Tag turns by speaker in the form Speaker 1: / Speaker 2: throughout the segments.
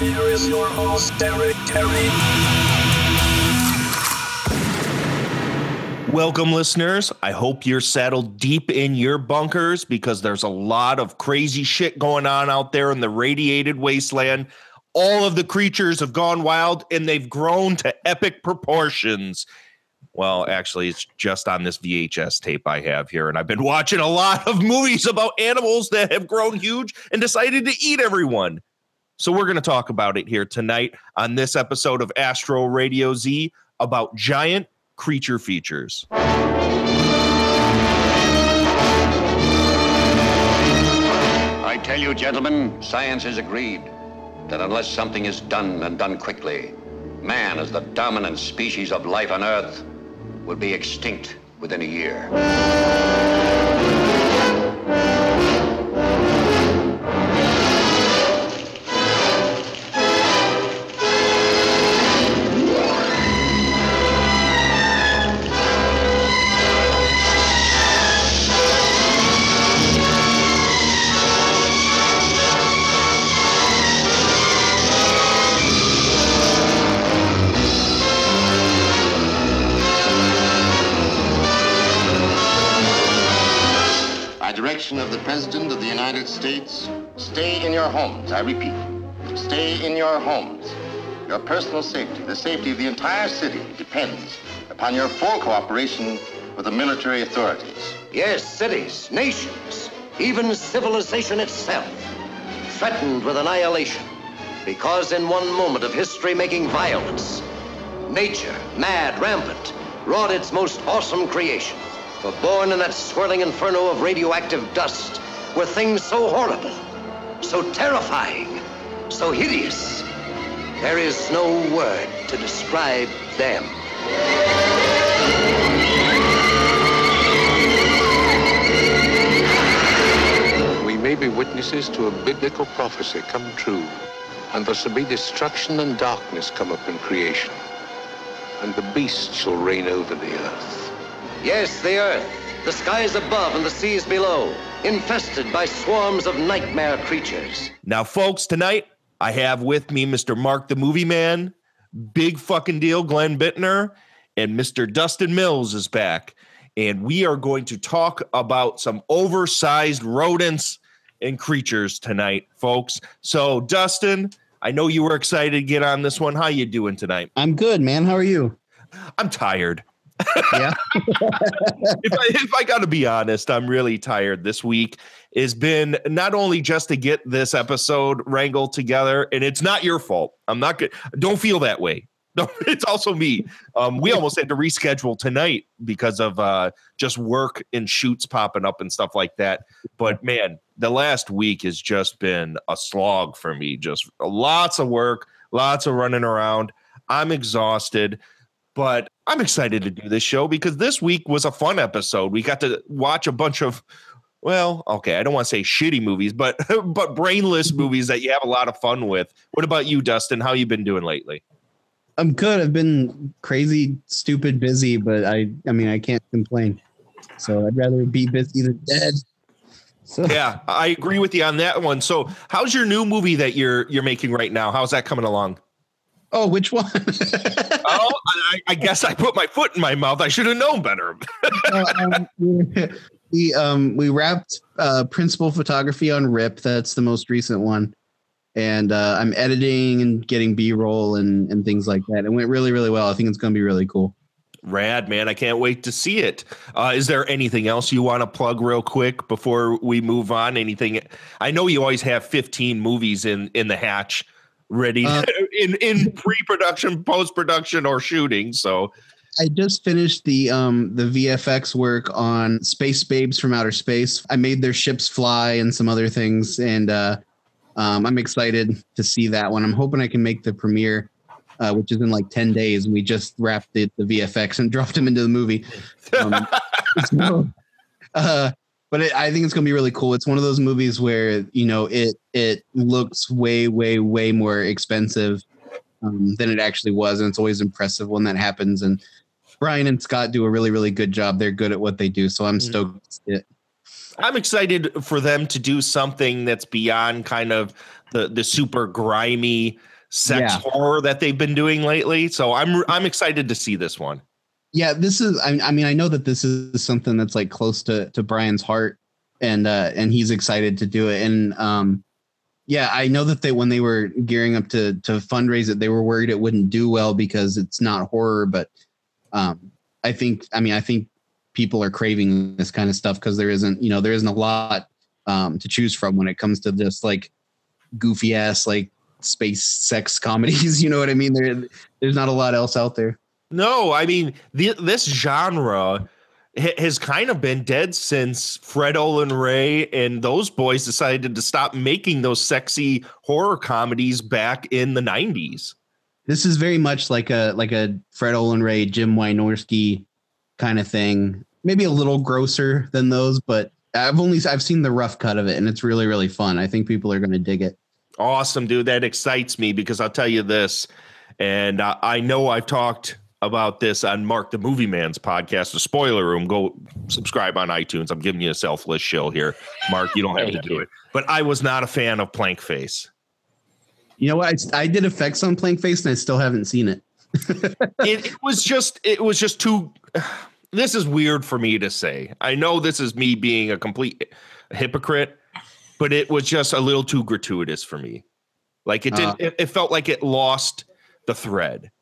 Speaker 1: Here is your host, Derek Terry.
Speaker 2: Welcome, listeners. I hope you're settled deep in your bunkers because there's a lot of crazy shit going on out there in the radiated wasteland. All of the creatures have gone wild and they've grown to epic proportions. Well, actually, it's just on this VHS tape I have here. And I've been watching a lot of movies about animals that have grown huge and decided to eat everyone. So, we're going to talk about it here tonight on this episode of Astro Radio Z about giant creature features.
Speaker 3: I tell you, gentlemen, science has agreed that unless something is done and done quickly, man, as the dominant species of life on Earth, will be extinct within a year.
Speaker 4: United States, stay in your homes. I repeat, stay in your homes. Your personal safety, the safety of the entire city, depends upon your full cooperation with the military authorities.
Speaker 3: Yes, cities, nations, even civilization itself, threatened with annihilation because in one moment of history making violence, nature, mad, rampant, wrought its most awesome creation. For born in that swirling inferno of radioactive dust were things so horrible, so terrifying, so hideous. There is no word to describe them.
Speaker 5: We may be witnesses to a biblical prophecy come true, and there shall be destruction and darkness come upon creation, and the beast shall reign over the earth.
Speaker 3: Yes, the earth, the skies above and the seas below, infested by swarms of nightmare creatures.
Speaker 2: Now, folks, tonight I have with me Mr. Mark the Movie Man, big fucking deal, Glenn Bittner, and Mr. Dustin Mills is back. And we are going to talk about some oversized rodents and creatures tonight, folks. So, Dustin, I know you were excited to get on this one. How you doing tonight?
Speaker 6: I'm good, man. How are you?
Speaker 2: I'm tired.
Speaker 6: Yeah.
Speaker 2: if I, if I got to be honest, I'm really tired. This week has been not only just to get this episode wrangled together, and it's not your fault. I'm not good. Don't feel that way. No, it's also me. Um, we almost had to reschedule tonight because of uh, just work and shoots popping up and stuff like that. But man, the last week has just been a slog for me. Just lots of work, lots of running around. I'm exhausted but I'm excited to do this show because this week was a fun episode. We got to watch a bunch of well, okay, I don't want to say shitty movies, but but brainless movies that you have a lot of fun with. What about you, Dustin? How you been doing lately?
Speaker 6: I'm good. I've been crazy, stupid, busy, but I I mean I can't complain. So I'd rather be busy than dead. So
Speaker 2: Yeah, I agree with you on that one. So, how's your new movie that you're you're making right now? How's that coming along?
Speaker 6: Oh, which one?
Speaker 2: oh, I, I guess I put my foot in my mouth. I should have known better.
Speaker 6: um, we um we wrapped uh principal photography on Rip. That's the most recent one. And uh, I'm editing and getting B-roll and and things like that. It went really really well. I think it's going to be really cool.
Speaker 2: Rad, man. I can't wait to see it. Uh, is there anything else you want to plug real quick before we move on? Anything? I know you always have 15 movies in in the hatch ready
Speaker 6: Uh,
Speaker 2: in in pre-production, post-production, or shooting. So
Speaker 6: I just finished the um the VFX work on Space Babes from Outer Space. I made their ships fly and some other things, and uh, um, I'm excited to see that one. I'm hoping I can make the premiere uh, which is in like 10 days. We just wrapped the, the VFX and dropped him into the movie. Um, so, uh, but it, I think it's going to be really cool. It's one of those movies where, you know, it, it looks way, way, way more expensive um, than it actually was. And it's always impressive when that happens. And Brian and Scott do a really, really good job. They're good at what they do. So I'm
Speaker 2: Mm.
Speaker 6: stoked. to see it.
Speaker 2: I'm excited for them to do something that's beyond kind of the the super grimy sex
Speaker 6: Yeah.
Speaker 2: horror that they've been doing lately. So I'm I'm excited to see this one.
Speaker 6: Yeah, this is. I, I mean, I know that this is something that's like close to to Brian's heart, and uh, and he's excited to do it. And um, yeah, I know that they when they were gearing up to to fundraise it, they were worried it wouldn't do well because it's not horror. But um, I think, I mean, I think people are craving this kind of stuff because there isn't, you know, there isn't a lot um, to choose from when it comes to just like goofy ass like space sex comedies. You know what I mean? There, there's not a lot else out there.
Speaker 2: No, I mean the, this genre has kind of been dead since Fred Olen Ray and those boys decided to stop making those sexy horror comedies back in the 90s.
Speaker 6: this is very much like a like a Fred Olen Ray, Jim Wynorski kind of thing. Maybe a little grosser than those, but I've only I've seen the rough cut of it, and it's really really fun. I think people are going to dig it.
Speaker 2: Awesome, dude. That excites me because I'll tell you this, and I, I know I've talked about this on Mark the Movie Man's podcast, the Spoiler Room. Go subscribe on iTunes. I'm giving you a selfless shill here, Mark. You don't have to do it. But I was not a fan of Plank Face.
Speaker 6: You know what? I, I did effects on Plank Face, and I still haven't seen it.
Speaker 2: it, it was just it was just too this is weird for me to say i know this is me being a complete hypocrite but it was just a little too gratuitous for me like it didn't
Speaker 6: Uh.
Speaker 2: it, it felt like it lost the thread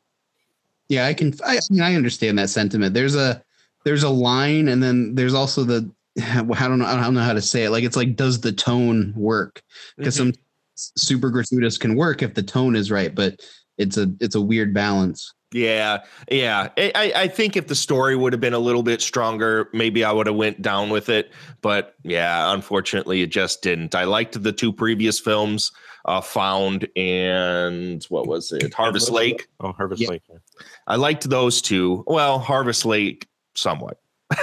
Speaker 6: Yeah, I can. I, I mean, I understand that sentiment. There's a there's a line, and then there's also the I don't know. I don't know how to say it. Like it's like, does the tone work? Because mm-hmm. some super gratuitous can work if the tone is right, but it's a it's a weird balance.
Speaker 2: yeah yeah I, I I think if the story would have been a little bit stronger maybe i would have went down with it but yeah unfortunately it just didn't i liked the two previous films uh found and what was it harvest lake
Speaker 7: Oh, Harvest
Speaker 6: Yeah.
Speaker 7: Lake.
Speaker 2: I liked those two. Well, Harvest Lake, somewhat.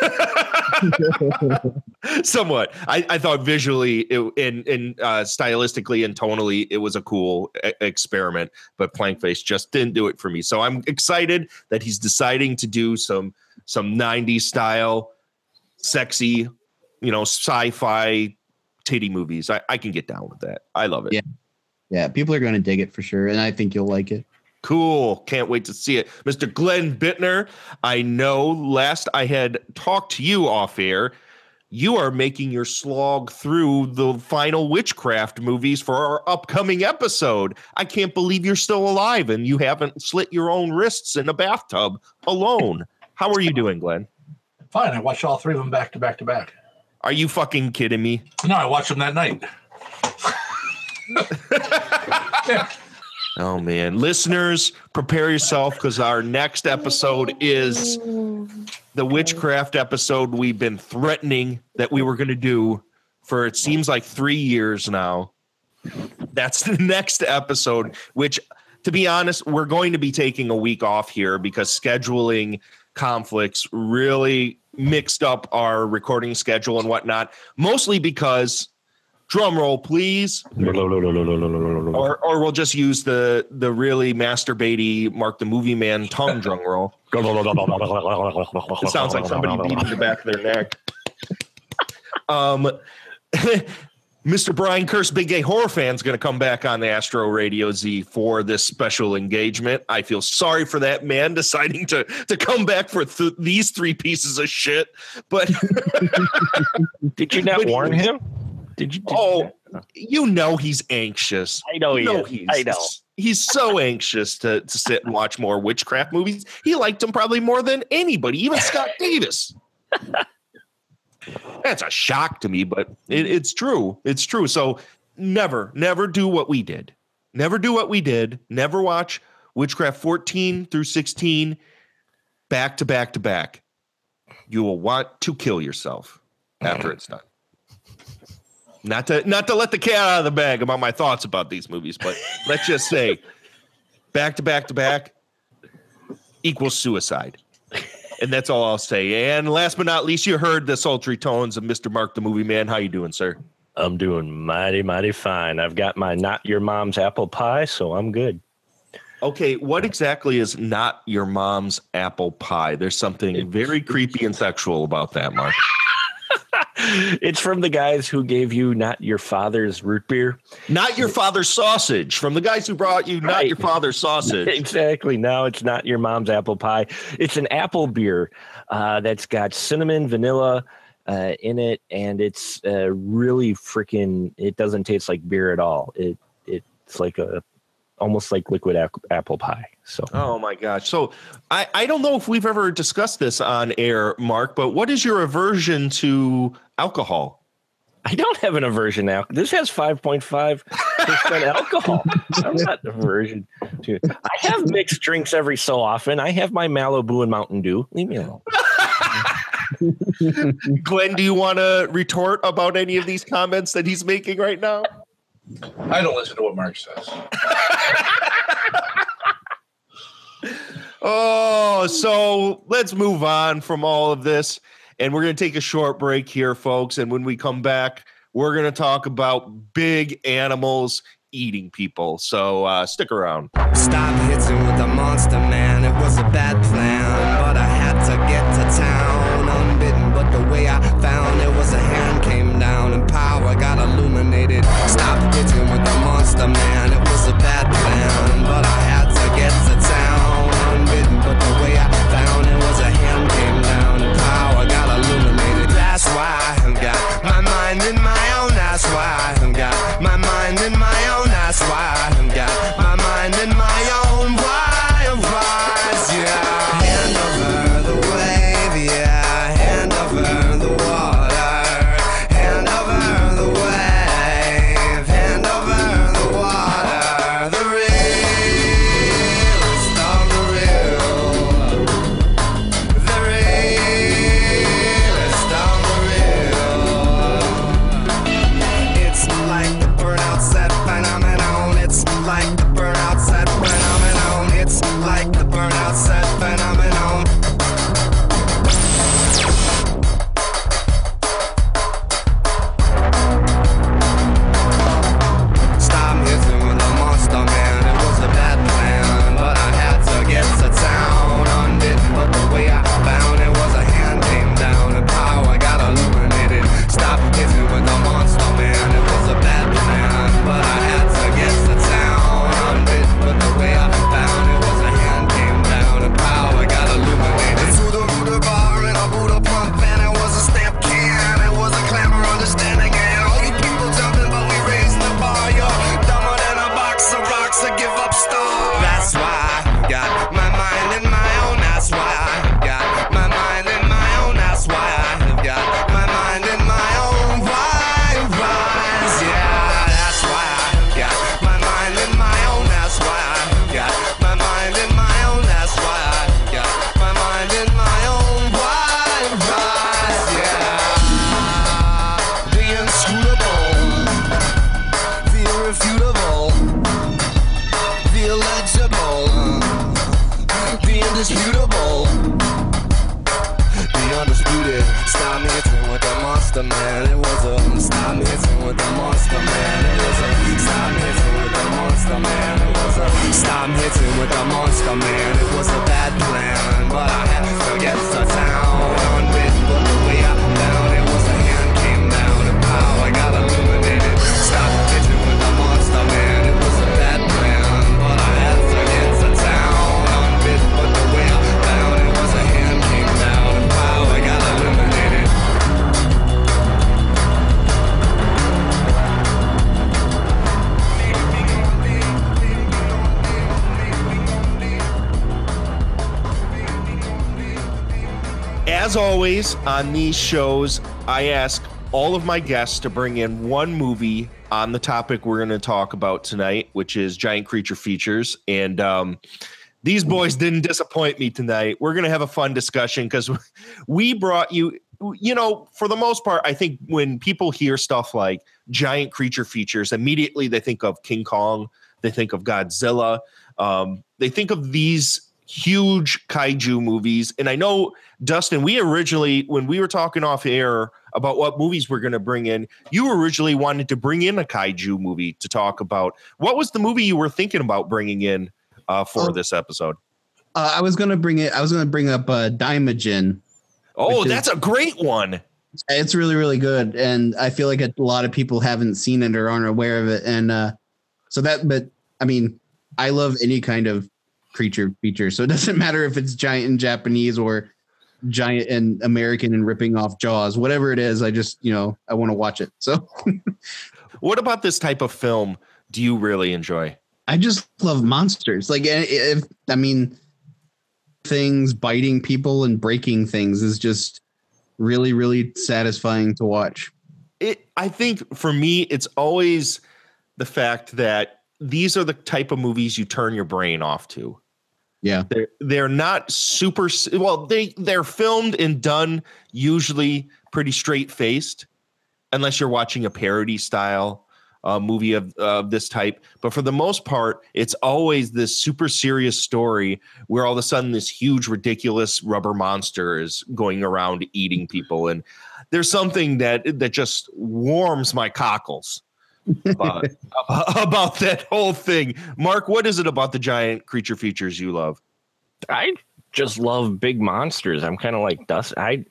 Speaker 2: somewhat. I, I thought visually it, and, and uh, stylistically and tonally, it was a cool e- experiment, but Plankface just didn't do it for me. So I'm excited that he's deciding to do some some 90s style, sexy, you know, sci-fi titty movies. I, I can get down with that. I love it.
Speaker 6: Yeah. Yeah, people are going to dig it for sure, and I think you'll like it.
Speaker 2: Cool. Can't wait to see it. Mr. Glenn Bittner, I know last I had talked to you off air, you are making your slog through the final witchcraft movies for our upcoming episode. I can't believe you're still alive and you haven't slit your own wrists in a bathtub alone. How are you doing, Glenn?
Speaker 8: Fine. I watched all three of them back to back to back.
Speaker 2: Are you fucking kidding me?
Speaker 8: No, I watched them that night.
Speaker 2: Oh man, listeners, prepare yourself because our next episode is the witchcraft episode we've been threatening that we were going to do for it seems like three years now. That's the next episode, which, to be honest, we're going to be taking a week off here because scheduling conflicts really mixed up our recording schedule and whatnot. Mostly because, drum roll, please or or we'll just use the the really masturbatey Mark the Movie Man tongue drum roll. It sounds like somebody beating the back of their neck. Um, Mr. Brian Curse, big gay horror fan's going to come back on the Astro Radio Z for this special engagement. I feel sorry for that man deciding to to come back for th- these three pieces of shit. But
Speaker 7: Did you not warn him? Did you? did
Speaker 2: oh,
Speaker 7: you oh.
Speaker 2: you know he's anxious.
Speaker 7: I know he
Speaker 2: You
Speaker 7: is.
Speaker 2: he's
Speaker 7: I know.
Speaker 2: he's so anxious to to sit and watch more witchcraft movies. He liked them probably more than anybody, even Scott Davis. That's a shock to me, but it, it's true. It's true. So never, never do what we did. Never do what we did. Never watch Witchcraft 14 through 16 back to back to back. You will want to kill yourself after mm. it's done. Not to not to let the cat out of the bag about my thoughts about these movies, but let's just say back to back to back equals suicide. And that's all I'll say. And last but not least, you heard the sultry tones of Mr. Mark the Movie Man. How you doing, sir?
Speaker 7: I'm doing mighty, mighty fine. I've got my not your mom's apple pie, so I'm good.
Speaker 2: Okay, what exactly is not your mom's apple pie? There's something very creepy and sexual about that, Mark.
Speaker 7: It's from the guys who gave you not your father's root beer.
Speaker 2: Not your father's sausage. From the guys who brought you not
Speaker 7: Right.
Speaker 2: your father's sausage.
Speaker 7: exactly. No, it's not your mom's apple pie. It's an apple beer uh, that's got cinnamon, vanilla uh, in it, and it's uh, really freaking. It doesn't taste like beer at all. It it's like a almost like liquid apple pie. So
Speaker 2: Oh my gosh. So I, I don't know if we've ever discussed this on air, Mark, but what is your aversion to alcohol?
Speaker 7: I don't have an aversion now. This has 5.5 percent alcohol. I'm not aversion to. I have mixed drinks every so often. I have my Malibu and Mountain Dew. Leave me alone.
Speaker 2: Glenn, do you want to retort about any of these comments that he's making right now?
Speaker 8: I don't listen to what Mark says.
Speaker 2: Oh, so let's move on from all of this. And we're going to take a short break here, folks. And when we come back, we're going to talk about big animals eating people. So uh, stick around.
Speaker 9: Stop hitting with the monster man. It was a bad plan, but I had to get to town unbidden. But the way I found it was a hand came down and power got illuminated. Stop hitting with the monster man. It was a bad plan, but I had to get to town unbidden. But the way I found it was a hand came down power got illuminated. That's why I've got my mind in my own. That's why with a monster man. It was a bad plan,
Speaker 2: As always, on these shows, I ask all of my guests to bring in one movie on the topic we're going to talk about tonight, which is giant creature features. And um, these boys didn't disappoint me tonight. We're going to have a fun discussion because we brought you, you know, for the most part, I think when people hear stuff like giant creature features, immediately they think of King Kong, they think of Godzilla. Um, they think of these huge kaiju movies. And I know, Dustin, we originally, when we were talking off air about what movies we're going to bring in, you originally wanted to bring in a kaiju movie to talk about. What was the movie you were thinking about bringing in uh, for
Speaker 6: Oh.
Speaker 2: this episode?
Speaker 6: Uh, I was gonna bring it. I was gonna bring up uh, Daimajin.
Speaker 2: Oh,
Speaker 6: Which is-
Speaker 2: that's a great one.
Speaker 6: It's really, really good, and I feel like a lot of people haven't seen it or aren't aware of it. And uh, so that, but I mean, I love any kind of creature feature, so it doesn't matter if it's giant in Japanese or giant and American and ripping off Jaws, whatever it is. I just, you know, I want to watch it. So
Speaker 2: What about this type of film do you really enjoy?
Speaker 6: I just love monsters. Like, eh, if I mean, things biting people and breaking things is just really, really satisfying to watch.
Speaker 2: it i think for me it's always the fact that these are the type of movies you turn your brain off to
Speaker 6: Yeah.
Speaker 2: they're they're not super well they they're filmed and done usually pretty straight faced unless you're watching a parody style uh, movie of of this type. But for the most part it's always this super serious story where all of a sudden this huge ridiculous rubber monster is going around eating people. And there's something that that just warms my cockles about, about that whole thing. Mark, what is it about the giant creature features you love?
Speaker 7: I just love big monsters. I'm kind of like Dust. I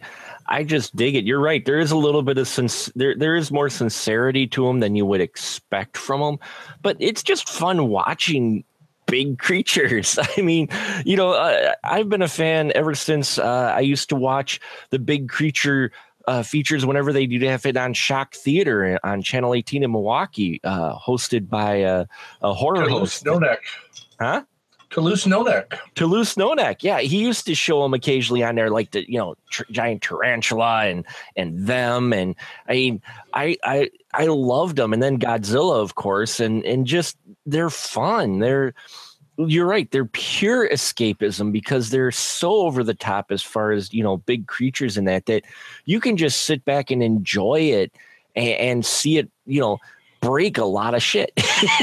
Speaker 7: I just dig it. You're right. There is a little bit of since there there is more sincerity to them than you would expect from them, but it's just fun watching big creatures. I mean, you know, uh, I've been a fan ever since uh, I used to watch the big creature uh, features whenever they do have it on Shock Theater on Channel 18 in Milwaukee, uh, hosted by uh, a horror
Speaker 8: Toulouse
Speaker 7: host.
Speaker 8: No Neck.
Speaker 7: Huh?
Speaker 8: Toulouse No Neck.
Speaker 7: Toulouse No Neck. Yeah, he used to show them occasionally on there, like the you know tr- giant tarantula and and them, and I mean, I I I loved them, and then Godzilla, of course, and and just they're fun. They're you're right. They're pure escapism because they're so over the top as far as you know big creatures and that that you can just sit back and enjoy it and, and see it. You know. Break a lot of shit.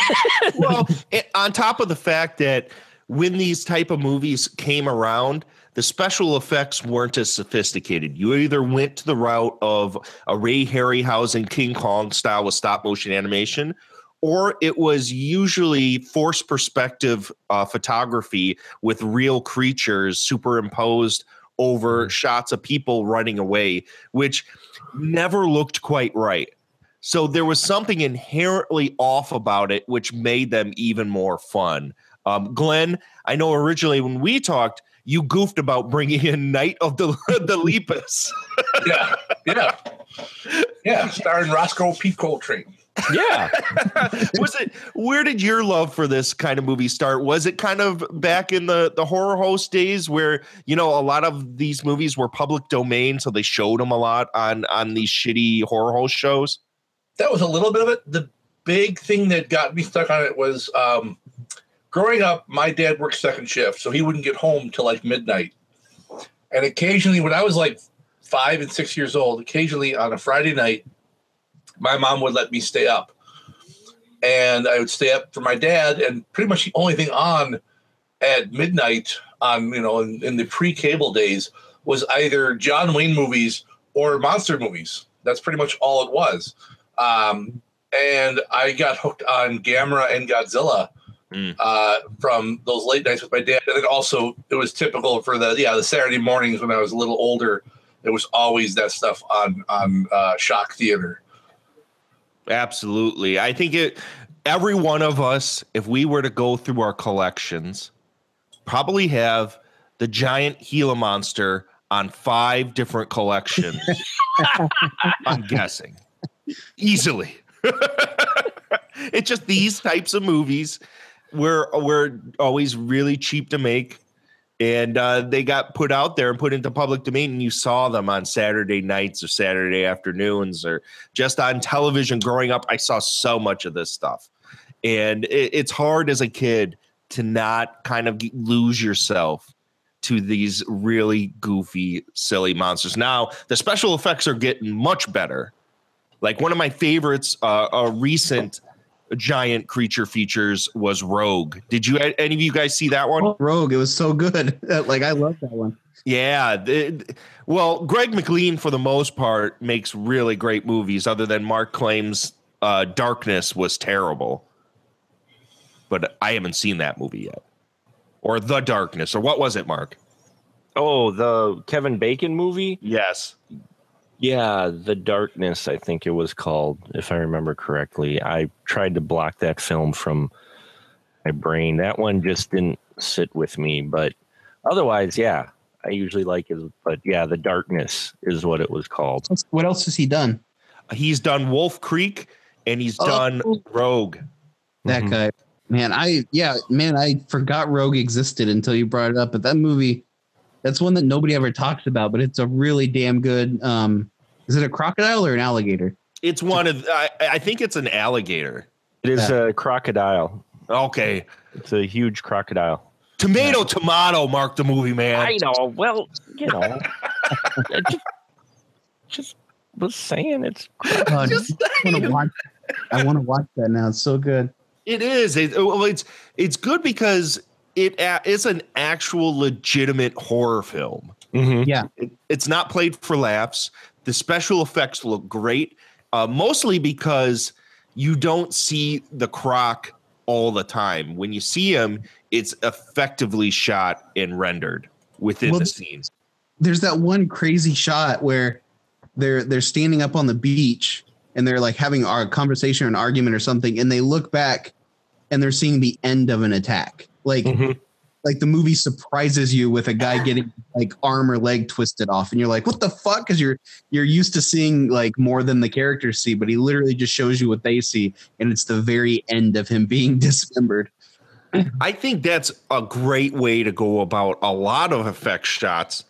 Speaker 2: well, on top of the fact that when these type of movies came around, the special effects weren't as sophisticated. You either went to the route of a Ray Harryhausen King Kong style with stop motion animation, or it was usually forced perspective uh, photography with real creatures superimposed over shots of people running away, which never looked quite right. So there was something inherently off about it, which made them even more fun. Um, Glenn, I know originally when we talked, you goofed about bringing in Night of the the Lepus.
Speaker 8: yeah, yeah, yeah. Starring Roscoe P. Coltrane.
Speaker 7: Yeah.
Speaker 2: was it? Where did your love for this kind of movie start? Was it kind of back in the the horror host days where you know a lot of these movies were public domain, so they showed them a lot on on these shitty horror host shows?
Speaker 8: That was a little bit of it. The big thing that got me stuck on it was um, growing up. My dad worked second shift, so he wouldn't get home till like midnight. And occasionally, when I was like five and six years old, occasionally on a Friday night, my mom would let me stay up, and I would stay up for my dad. And pretty much the only thing on at midnight on you know in, in the pre-cable days was either John Wayne movies or monster movies. That's pretty much all it was. Um, and I got hooked on Gamera and Godzilla uh, from those late nights with my dad. And then also it was typical for the yeah the Saturday mornings when I was a little older. There was always that stuff on on uh, Shock Theater.
Speaker 2: Absolutely. I think it every one of us, if we were to go through our collections, probably have the giant Gila monster on five different collections. I'm guessing. Easily. it's just these types of movies were were always really cheap to make. And uh, they got put out there and put into public domain, and you saw them on Saturday nights or Saturday afternoons or just on television. Growing up, I saw so much of this stuff, and it, it's hard as a kid to not kind of lose yourself to these really goofy, silly monsters. Now, the special effects are getting much better. Like one of my favorites, uh, a recent giant creature features was Rogue. Did you any of you guys see that one?
Speaker 6: Rogue, it was so good. like I love that one.
Speaker 2: Yeah. the- well, Greg McLean, for the most part, makes really great movies, other than Mark claims uh, Darkness was terrible. But I haven't seen that movie yet. Or The Darkness, or what was it, Mark?
Speaker 7: Oh, the Kevin Bacon movie?
Speaker 2: Yes.
Speaker 7: Yeah, The Darkness, I think it was called, if I remember correctly. I tried to block that film from my brain. That one just didn't sit with me, but otherwise, yeah, I usually like it. But yeah, The Darkness is what it was called.
Speaker 6: What else has he done?
Speaker 2: He's done Wolf Creek and he's
Speaker 6: Oh.
Speaker 2: done Rogue.
Speaker 6: That guy, man, I yeah, man, I forgot Rogue existed until you brought it up. But that movie, that's one that nobody ever talks about, but it's a really damn good. Um, is it a crocodile or an alligator?
Speaker 2: It's one of, I, I think it's an alligator.
Speaker 7: It is a crocodile.
Speaker 2: Okay.
Speaker 7: It's a huge crocodile.
Speaker 2: Tomato, tomato, Mark the movie man.
Speaker 7: I know. Well, you know, just, just was saying it's.
Speaker 6: Oh, I want to watch. I want to watch that now. It's so good.
Speaker 2: It is. It, oh, well, it's it's good because it a- an actual legitimate horror film. Mm-hmm.
Speaker 6: Yeah,
Speaker 2: It, it's not played for laughs. The special effects look great, uh, mostly because you don't see the croc all the time. When you see him, it's effectively shot and rendered within
Speaker 6: Well,
Speaker 2: the scenes.
Speaker 6: there's that one crazy shot where they're they're standing up on the beach and they're like having a conversation or an argument or something, and they look back and they're seeing the end of an attack. Like like the movie surprises you with a guy getting like arm or leg twisted off, and you're like, what the fuck? Because you're you're used to seeing like more than the characters see, but he literally just shows you what they see, and it's the very end of him being dismembered.
Speaker 2: I think that's a great way to go about a lot of effect shots,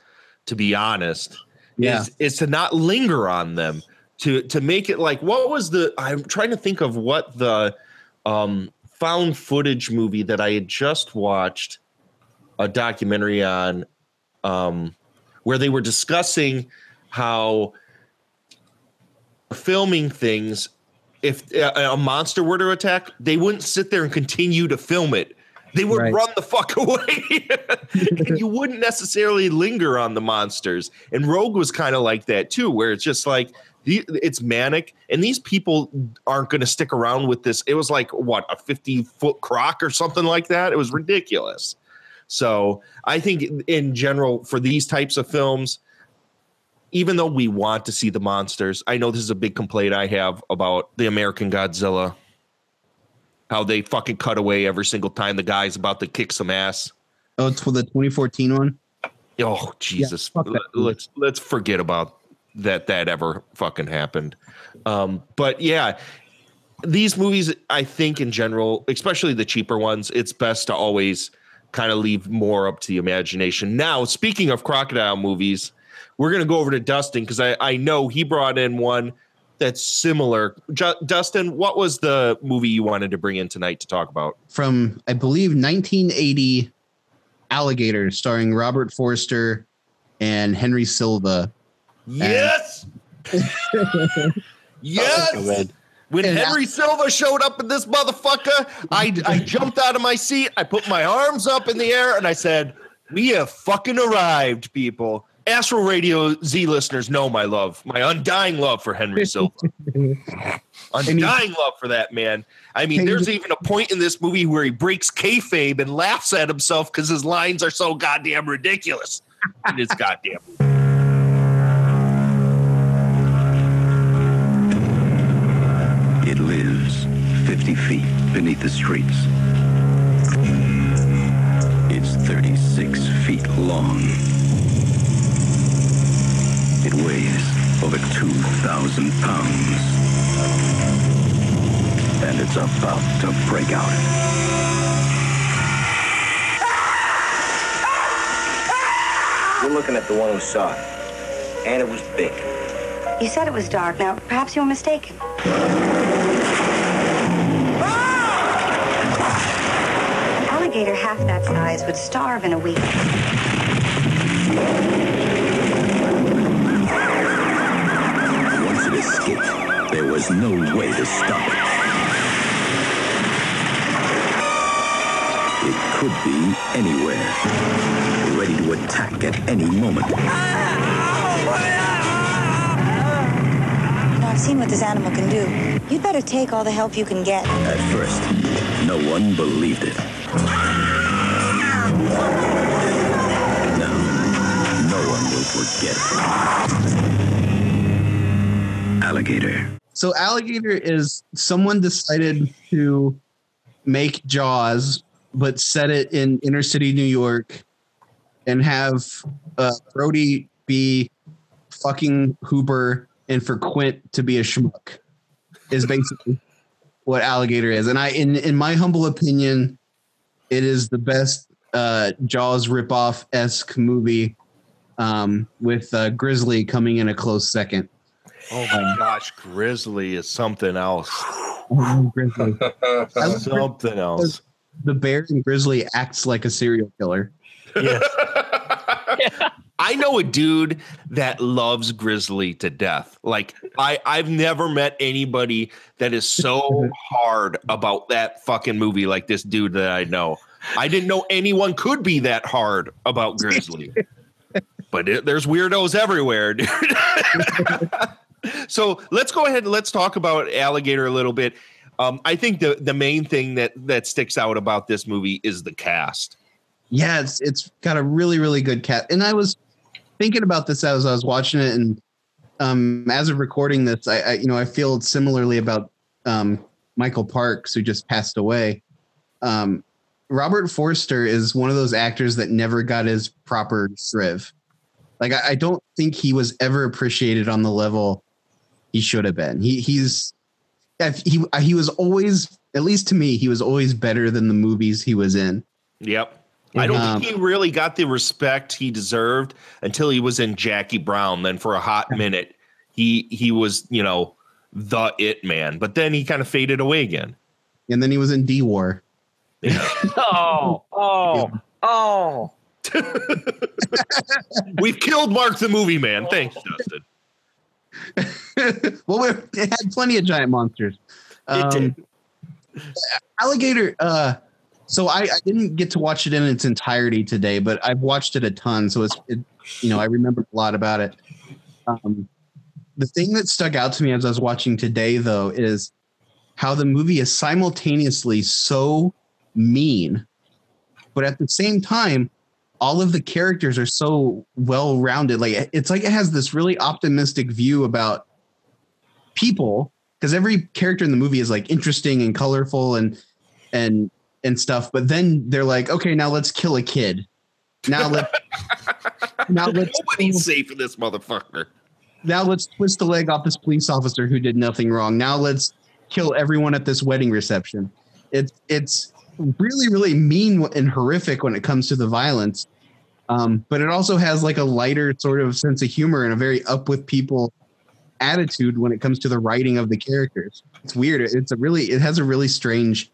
Speaker 2: to be honest.
Speaker 6: Yeah.
Speaker 2: Is, is to not linger on them. To to make it like what was the I'm trying to think of what the um found footage movie that I had just watched a documentary on um where they were discussing how filming things if a, a monster were to attack, they wouldn't sit there and continue to film it. They would
Speaker 6: Right.
Speaker 2: run the fuck away. and you wouldn't necessarily linger on the monsters. And Rogue was kind of like that too, where it's just like the, it's manic, and these people aren't going to stick around with this. It was like what a fifty foot croc or something like that. It was ridiculous. So I think in general for these types of films, even though we want to see the monsters, I know this is a big complaint I have about the American Godzilla. How they fucking cut away every single time the guy's about to kick some ass.
Speaker 6: Oh, it's for the 2014 one.
Speaker 2: Oh Jesus! Let- let's let's forget about that. That ever fucking happened. Um, but yeah, these movies, I think in general, especially the cheaper ones, it's best to always kind of leave more up to the imagination. Now, speaking of crocodile movies, we're gonna go over to Dustin because I I know he brought in one that's similar. Ju- Dustin, what was the movie you wanted to bring in tonight to talk about?
Speaker 6: from I believe 1980 Alligator starring Robert Forster and Henry Silva.
Speaker 2: Yes. yes. When
Speaker 6: And
Speaker 2: Henry Silva showed up in this motherfucker, I, I jumped out of my seat. I put my arms up in the air and I said, We have fucking arrived, people. Astral Radio Z listeners know my love, my undying love for Henry Silva. undying love for that man. I mean, there's even a point in this movie where he breaks kayfabe and laughs at himself because his lines are so goddamn ridiculous. And it's goddamn.
Speaker 10: 50 feet beneath the streets. It's 36 feet long. It weighs over 2,000 pounds. And it's about to break out.
Speaker 11: You're looking at the one who saw it. And it was big.
Speaker 12: You said it was dark. Now, perhaps you were mistaken. alligator half that size would starve in a week.
Speaker 10: Once it escaped, there was no way to stop it. It could be anywhere, ready to attack at any moment.
Speaker 12: I've seen what this animal can do. You'd better take all the help you can get.
Speaker 10: At first, no one believed it. No one will forget. Alligator.
Speaker 6: So alligator is someone decided to make Jaws, but set it in inner city New York, and have uh, Brody be fucking Hooper, and for Quint to be a schmuck. Is basically what alligator is, and I, in in my humble opinion, it is the best uh, Jaws ripoff esque movie, um, with uh, Grizzly coming in a close second.
Speaker 2: Oh my gosh, Grizzly is something else.
Speaker 6: Grizzly.
Speaker 2: something else.
Speaker 6: The bear in Grizzly acts like a serial killer.
Speaker 2: I know a dude that loves Grizzly to death. Like I, I've never met anybody that is so hard about that fucking movie like this dude that I know. I didn't know anyone could be that hard about Grizzly. but it, there's weirdos everywhere, dude. so let's go ahead and let's talk about Alligator a little bit. Um, I think the the main thing that that sticks out about this movie is the cast.
Speaker 6: Yeah, it's it's got a really really good cat. And I was thinking about this as I was watching it, and um, as of recording this, I, I you know I feel similarly about um, Michael Parks who just passed away. Um, Robert Forster is one of those actors that never got his proper shriv. Like I, I don't think he was ever appreciated on the level he should have been. He he's he he was always at least to me he was always better than the movies he was in.
Speaker 2: Yep. I don't
Speaker 6: Um,
Speaker 2: think he really got the respect he deserved until he was in Jackie Brown. Then for a hot minute, he he was you know the it man, but then he kind of faded away again.
Speaker 6: And then he was in D War.
Speaker 7: Oh, oh, oh.
Speaker 2: We've killed Mark the movie man. Thanks, Justin.
Speaker 6: well, we had plenty of giant monsters.
Speaker 2: It did.
Speaker 6: Alligator. Uh, so I, I didn't get to watch it in its entirety today, but I've watched it a ton, so it's it, you know I remember a lot about it. Um, the thing that stuck out to me as I was watching today, though, is how the movie is simultaneously so mean, but at the same time, all of the characters are so well rounded. Like it's like it has this really optimistic view about people because every character in the movie is like interesting and colorful and and and stuff. But then they're like, okay, now let's kill a kid. Now let now let's
Speaker 2: Nobody's safe in this motherfucker.
Speaker 6: now let's twist the leg off this police officer who did nothing wrong. Now let's kill everyone at this wedding reception. It's it's really really mean and horrific when it comes to the violence, um, but it also has like a lighter sort of sense of humor and a very up with people attitude when it comes to the writing of the characters. It's weird. It's a really it has a really strange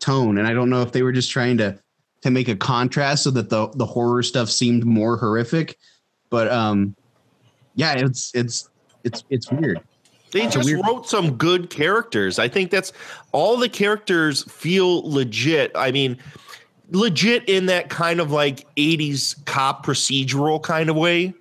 Speaker 6: tone, and I don't know if they were just trying to to make a contrast so that the the horror stuff seemed more horrific, but um, yeah, it's it's it's it's weird.
Speaker 2: They
Speaker 6: It's
Speaker 2: just
Speaker 6: weird-
Speaker 2: wrote some good characters. I think that's all the characters feel legit. I mean, legit in that kind of like 80s cop procedural kind of way.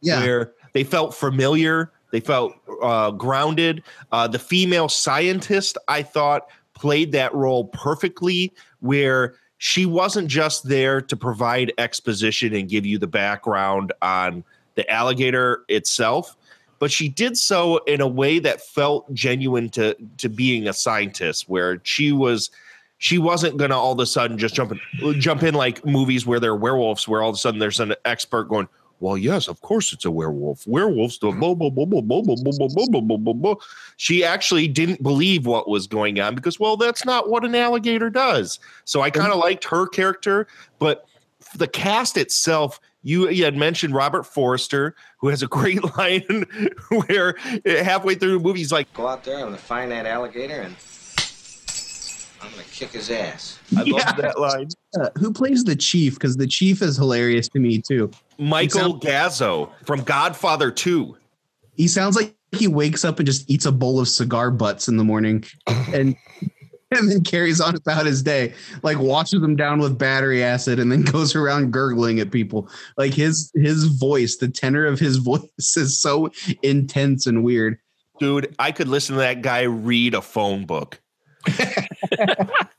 Speaker 6: Yeah.
Speaker 2: Where they felt familiar, they felt uh, grounded. Uh, the female scientist, I thought, played that role perfectly, where she wasn't just there to provide exposition and give you the background on the alligator itself but she did so in a way that felt genuine to to being a scientist where she was she wasn't gonna all of a sudden just jump in jump in like movies where they're werewolves where all of a sudden there's an expert going well yes of course it's a werewolf werewolves do blah, blah, blah, blah, blah, blah, blah, blah, blah, blah, blah, blah. she actually didn't believe what was going on because well that's not what an alligator does so i kind of liked her character but the cast itself you, you had mentioned Robert Forster, who has a great line where halfway through the movie he's like,
Speaker 11: Go out there, I'm gonna find that alligator and I'm gonna kick his ass.
Speaker 2: I love that line.
Speaker 6: Uh, who plays the chief? Because the chief is hilarious to me too.
Speaker 2: Michael Gazzo from Godfather 2.
Speaker 6: He sounds like he wakes up and just eats a bowl of cigar butts in the morning, and and then carries on about his day, like washes them down with battery acid, and then goes around gurgling at people. Like his his voice, the tenor of his voice is so intense and weird.
Speaker 2: Dude, I could listen to that guy read a phone book.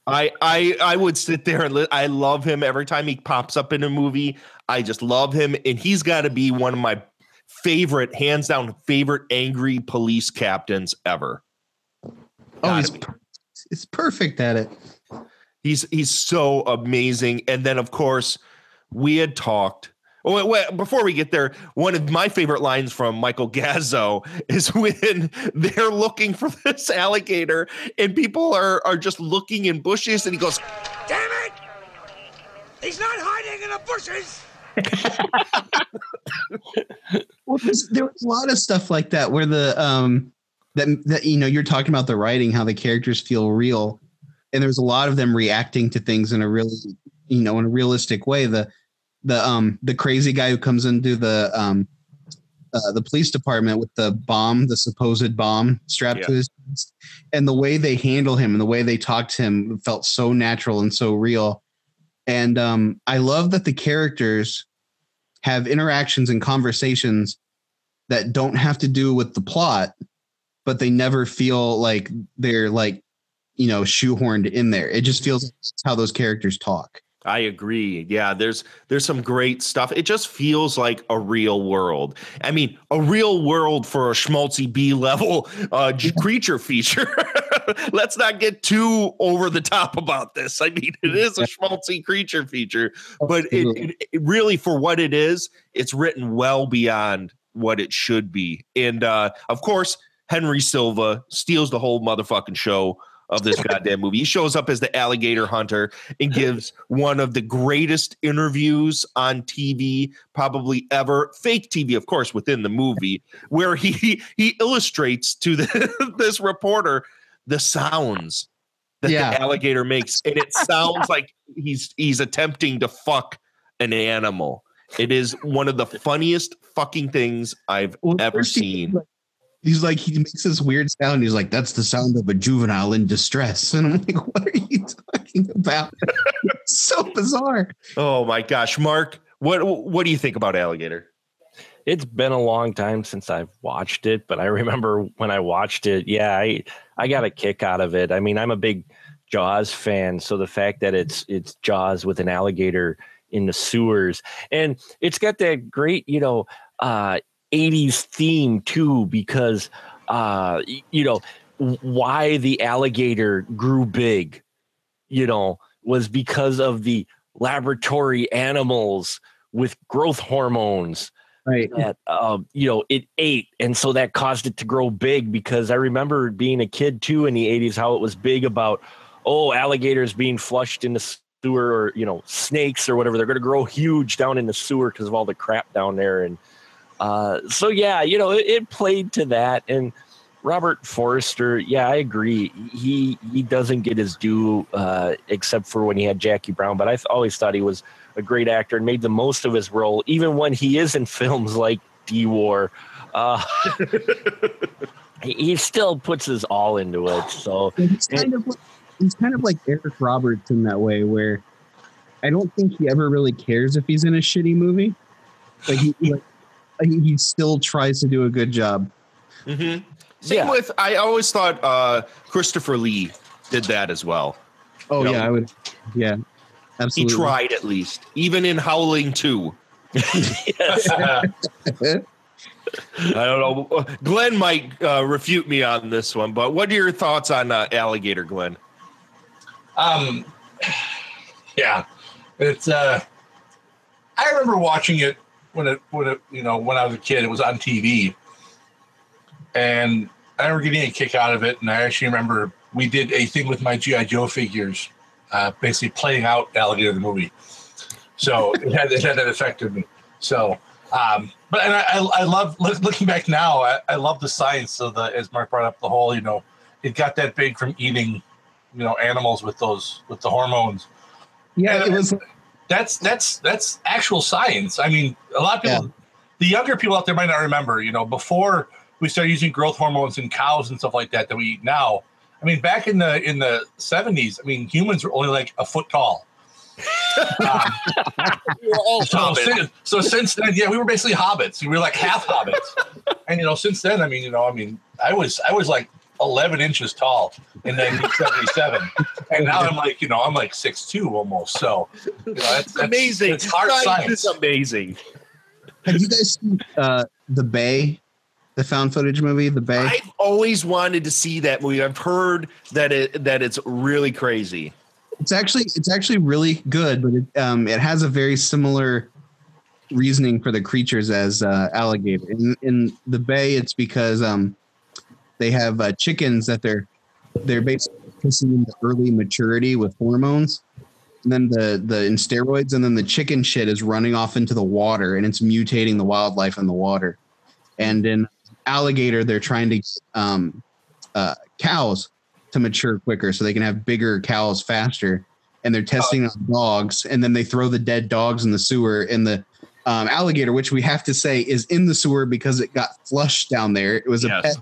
Speaker 2: I I I would sit there and li- I love him every time he pops up in a movie. I just love him, and he's got to be one of my favorite, hands down, favorite angry police captains ever.
Speaker 6: Oh, he's per- it's perfect at it.
Speaker 2: He's he's so amazing. And then of course, we had talked. Wait, wait, before we get there, one of my favorite lines from Michael Gazzo is when they're looking for this alligator and people are are just looking in bushes and he goes,
Speaker 13: Damn it! He's not hiding in the bushes!
Speaker 6: Well, there was a lot of stuff like that where the um that that you know you're talking about the writing, how the characters feel real, and there's a lot of them reacting to things in a really you know in a realistic way. The the um the crazy guy who comes into the um uh, the police department with the bomb, the supposed bomb strapped
Speaker 2: Yeah.
Speaker 6: to his chest, and the way they handle him and the way they talk to him felt so natural and so real. And um, I love that the characters have interactions and conversations that don't have to do with the plot, but they never feel like they're like, you know, shoehorned in there. It just feels like how those characters talk.
Speaker 2: I agree. Yeah, there's there's some great stuff. It just feels like a real world. I mean, a real world for a schmaltzy B level uh, creature feature. Let's not get too over the top about this. I mean, it is a schmaltzy creature feature, but it, it, it really, for what it is, it's written well beyond what it should be. And uh, of course, Henry Silva steals the whole motherfucking show of this goddamn movie. He shows up as the alligator hunter and gives one of the greatest interviews on TV probably ever. Fake TV, of course, within the movie, where he he illustrates to the, this reporter the sounds that
Speaker 6: Yeah.
Speaker 2: the alligator makes, and it sounds like he's he's attempting to fuck an animal. It is one of the funniest fucking things I've ever seen.
Speaker 6: He's like, he makes this weird sound. He's like, that's the sound of a juvenile in distress. And I'm like, what are you talking about? so bizarre.
Speaker 2: Oh my gosh, Mark, what what do you think about alligator?
Speaker 7: It's been a long time since I've watched it, but I remember when I watched it, yeah, I I got a kick out of it. I mean, I'm a big Jaws fan, so the fact that it's it's Jaws with an alligator in the sewers and it's got that great, you know, uh 80s theme too because uh you know why the alligator grew big you know, was because of the laboratory animals with growth hormones
Speaker 6: right.
Speaker 7: that um, you know it ate and so that caused it to grow big because i remember being a kid too in the 80s how it was big about oh alligators being flushed in the sewer or you know snakes or whatever they're going to grow huge down in the sewer because of all the crap down there and uh, so yeah you know it, it played to that and Robert Forrester, yeah, I agree. He he doesn't get his due uh, except for when he had Jackie Brown, but I always thought he was a great actor and made the most of his role, even when he is in films like D War. Uh, he, still puts his all into it. So
Speaker 6: He's kind of like, he's kind of like Eric Roberts in that way, where I don't think he ever really cares if he's in a shitty movie. Like he, like, he he still tries to do a good job.
Speaker 2: Mm-hmm. Same with I always thought uh, Christopher Lee did that as well.
Speaker 6: Oh
Speaker 2: You know,
Speaker 6: yeah, I would. Yeah, absolutely.
Speaker 2: He tried at least, even in Howling 2. I don't know. Glenn might uh, refute me on this one, but what are your thoughts on uh, Alligator, Glenn?
Speaker 8: Um, yeah, it's. uh I remember watching it when it when it you know when I was a kid. It was on TV, and I remember getting a kick out of it. And I actually remember we did a thing with my GI Joe figures, uh, basically playing out Alligator the movie. So it had it had that effect on me. So. Um, but and I, I, love looking back now. I, I love the science of the as Mark brought up the whole. You know, it got that big from eating you know animals with those with the hormones
Speaker 6: Yeah, it was.
Speaker 8: That's that's that's actual science i mean a lot of people the younger people out there might not remember you know before we started using growth hormones in cows and stuff like that that we eat now I mean, back in the in the seventies, I mean, humans were only like a foot tall. Um,
Speaker 2: we were all
Speaker 8: so,
Speaker 2: hobbits.
Speaker 8: since, so since then, yeah, we were basically hobbits. We were like half hobbits, and you know, since then, I mean, you know, I mean, I was I was like eleven inches tall in 1977, and now I'm like, you know, I'm like six two almost. So, you know, that's, that's
Speaker 2: amazing.
Speaker 8: It's hard
Speaker 2: Science
Speaker 8: science.
Speaker 2: is amazing.
Speaker 6: Have you guys seen uh, the Bay, the found footage movie, The Bay?
Speaker 2: I've always wanted to see that movie. I've heard that it that it's really crazy.
Speaker 6: It's actually it's actually really good, but it um it has a very similar reasoning for the creatures as uh, alligator. In in the bay, it's because um they have uh, chickens that they're they're basically kissing into early maturity with hormones, and then the the in steroids, and then the chicken shit is running off into the water, and it's mutating the wildlife in the water. And in alligator, they're trying to um, uh, cows to mature quicker so they can have bigger cows faster and they're testing on dogs and then they throw the dead dogs in the sewer in the um, alligator which we have to say is in the sewer because it got flushed down there it was a
Speaker 2: Yes.
Speaker 6: pet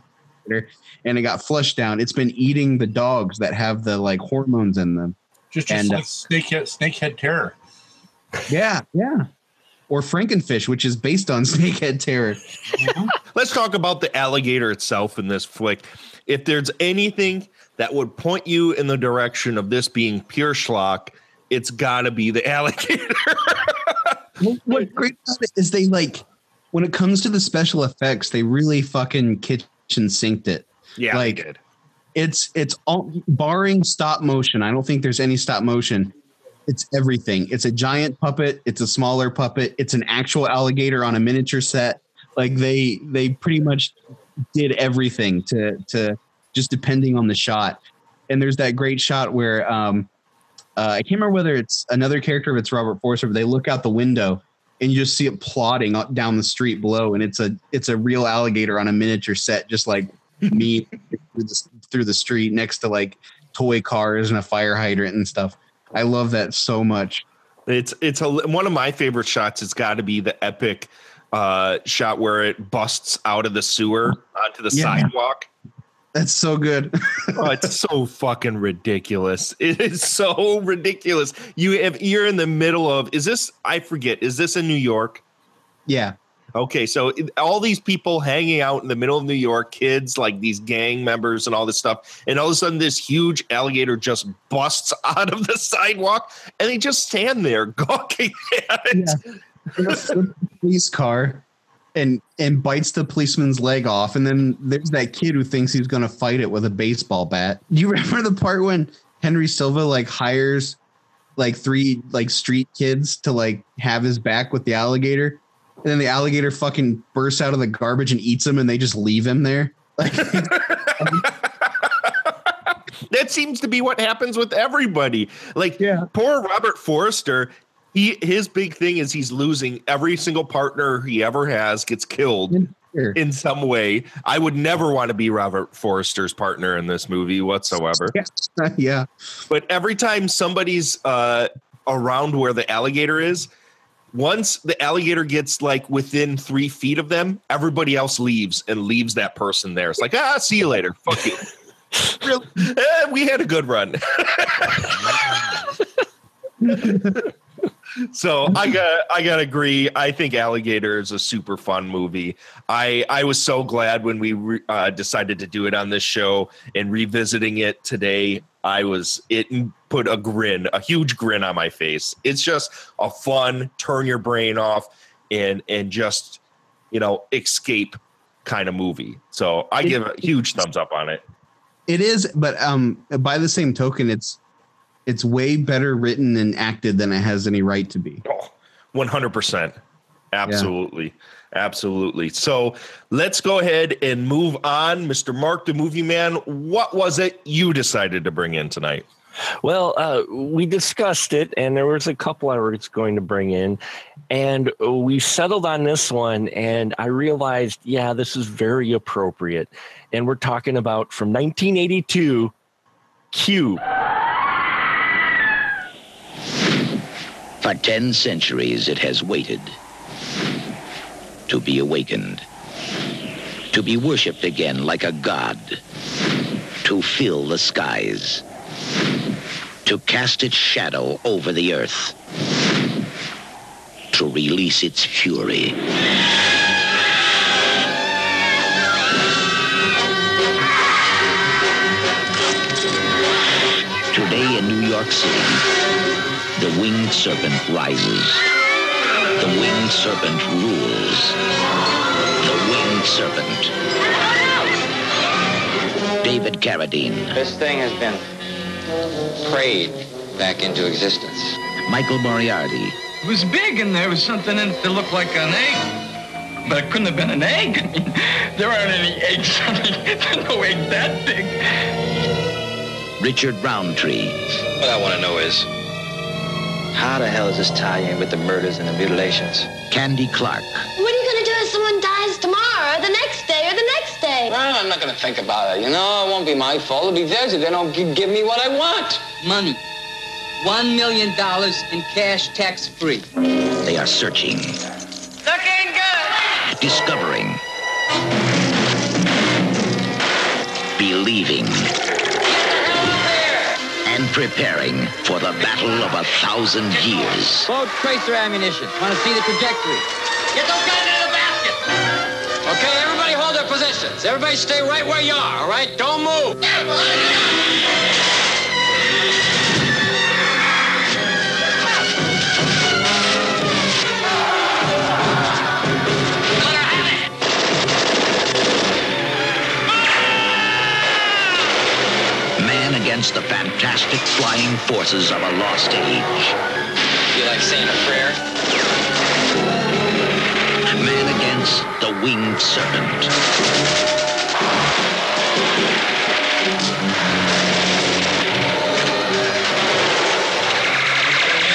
Speaker 6: alligator, and it got flushed down it's been eating the dogs that have the like hormones in them
Speaker 8: Just, just
Speaker 6: And,
Speaker 8: like
Speaker 6: uh,
Speaker 8: snakehead, snakehead terror.
Speaker 6: yeah yeah or frankenfish which is based on snakehead terror
Speaker 2: Let's talk about the alligator itself in this flick. If there's anything that would point you in the direction of this being pure schlock, it's got to be the alligator.
Speaker 6: What- What's great about it is they like when it comes to the special effects, they really fucking kitchen sinked it.
Speaker 2: Yeah,
Speaker 6: like it's it's all barring stop motion. I don't think there's any stop motion. It's everything. It's a giant puppet. It's a smaller puppet. It's an actual alligator on a miniature set. Like they they pretty much did everything to to just depending on the shot. And there's that great shot where um uh, I can't remember whether it's another character, if it's Robert Forster, but they look out the window and you just see it plodding up down the street below, and it's a it's a real alligator on a miniature set, just like me through the, through the street next to like toy cars and a fire hydrant and stuff. I love that so much.
Speaker 2: It's it's a, one of my favorite shots. It's got to be the epic uh, shot where it busts out of the sewer onto the
Speaker 6: Yeah.
Speaker 2: sidewalk.
Speaker 6: That's so good.
Speaker 2: oh, it's so fucking ridiculous. It is so ridiculous. You if you're in the middle of is this I forget, is this in New York?
Speaker 6: Yeah.
Speaker 2: Okay, so all these people hanging out in the middle of New York, kids like these gang members and all this stuff, and all of a sudden this huge alligator just busts out of the sidewalk, and they just stand there gawking at it.
Speaker 6: in a police car and and bites the policeman's leg off and then there's that kid who thinks he's going to fight it with a baseball bat do you remember the part when henry silva like hires like three like street kids to like have his back with the alligator and then the alligator fucking bursts out of the garbage and eats him and they just leave him there like
Speaker 2: that seems to be what happens with everybody. Like yeah. poor Robert Forrester, he his big thing is he's losing every single partner he ever has gets killed in some way. I would never want to be Robert Forrester's partner in this movie whatsoever.
Speaker 6: yeah
Speaker 2: But every time somebody's uh around where the alligator is, once the alligator gets like within three feet of them, everybody else leaves and leaves that person there. It's like, ah, see you later. Fuck you. Really? Eh, we had a good run. so I got I gotta agree. I think Alligator is a super fun movie. I I was so glad when we re, uh, decided to do it on this show and revisiting it today. I was it put a grin, a huge grin on my face. It's just a fun turn your brain off and and just you know escape kind of movie. So I give a huge thumbs up on it.
Speaker 6: It is, but um, by the same token, it's it's way better written and acted than it has any right to be.
Speaker 2: One hundred percent, absolutely, absolutely. So let's go ahead and move on, Mister Mark, the movie man. What was it you decided to bring in tonight?
Speaker 7: Well, uh, we discussed it, and there was a couple I was going to bring in, and we settled on this one. And I realized, yeah, this is very appropriate. And we're talking about from 1982, Q.
Speaker 14: For ten centuries it has waited to be awakened, to be worshipped again like a god, to fill the skies, to cast its shadow over the earth, to release its fury. Today in New York City, the winged serpent rises. The winged serpent rules. The winged serpent. David Carradine.
Speaker 15: This thing has been prayed back into existence.
Speaker 14: Michael Moriarty.
Speaker 16: It was big and there was something in it that looked like an egg. But it couldn't have been an egg. I mean, there aren't any eggs. I mean, there's no egg that big.
Speaker 14: Richard Roundtree.
Speaker 15: What I want to know is, how the hell does this tie in with the murders and the mutilations?
Speaker 14: Candy Clark.
Speaker 17: What are you going to do if someone dies tomorrow, or the next day, or the next day?
Speaker 15: Well, I'm not going to think about it. You know, it won't be my fault. It'll be theirs if they don't gi- give me what I want.
Speaker 16: Money. One million dollars in cash tax free.
Speaker 14: They are searching,
Speaker 16: Looking good.
Speaker 14: discovering, believing, and preparing for the battle of a thousand years.
Speaker 16: Load tracer ammunition. Want to see the trajectory? Get those guys into the basket.
Speaker 15: Okay, everybody hold their positions. Everybody stay right where you are, all right? Don't move.
Speaker 14: Against the fantastic flying forces of a lost age.
Speaker 15: You like saying a prayer?
Speaker 14: Man against the winged serpent.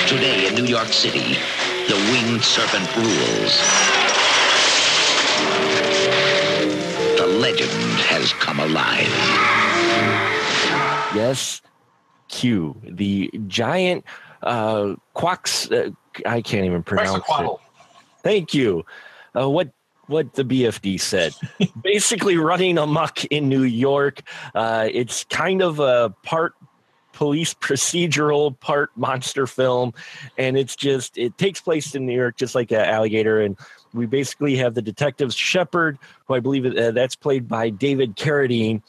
Speaker 14: Today in New York City, the winged serpent rules. The legend has come alive.
Speaker 7: Yes, Q, the giant uh, quacks. Uh, I can't even pronounce it. Thank you. Uh, what what the BFD said. Basically, running amok in New York. Uh, it's kind of a part police procedural, part monster film, and it's just it takes place in New York, just like uh, Alligator. And we basically have the detective Shepard, who I believe uh, that's played by David Carradine,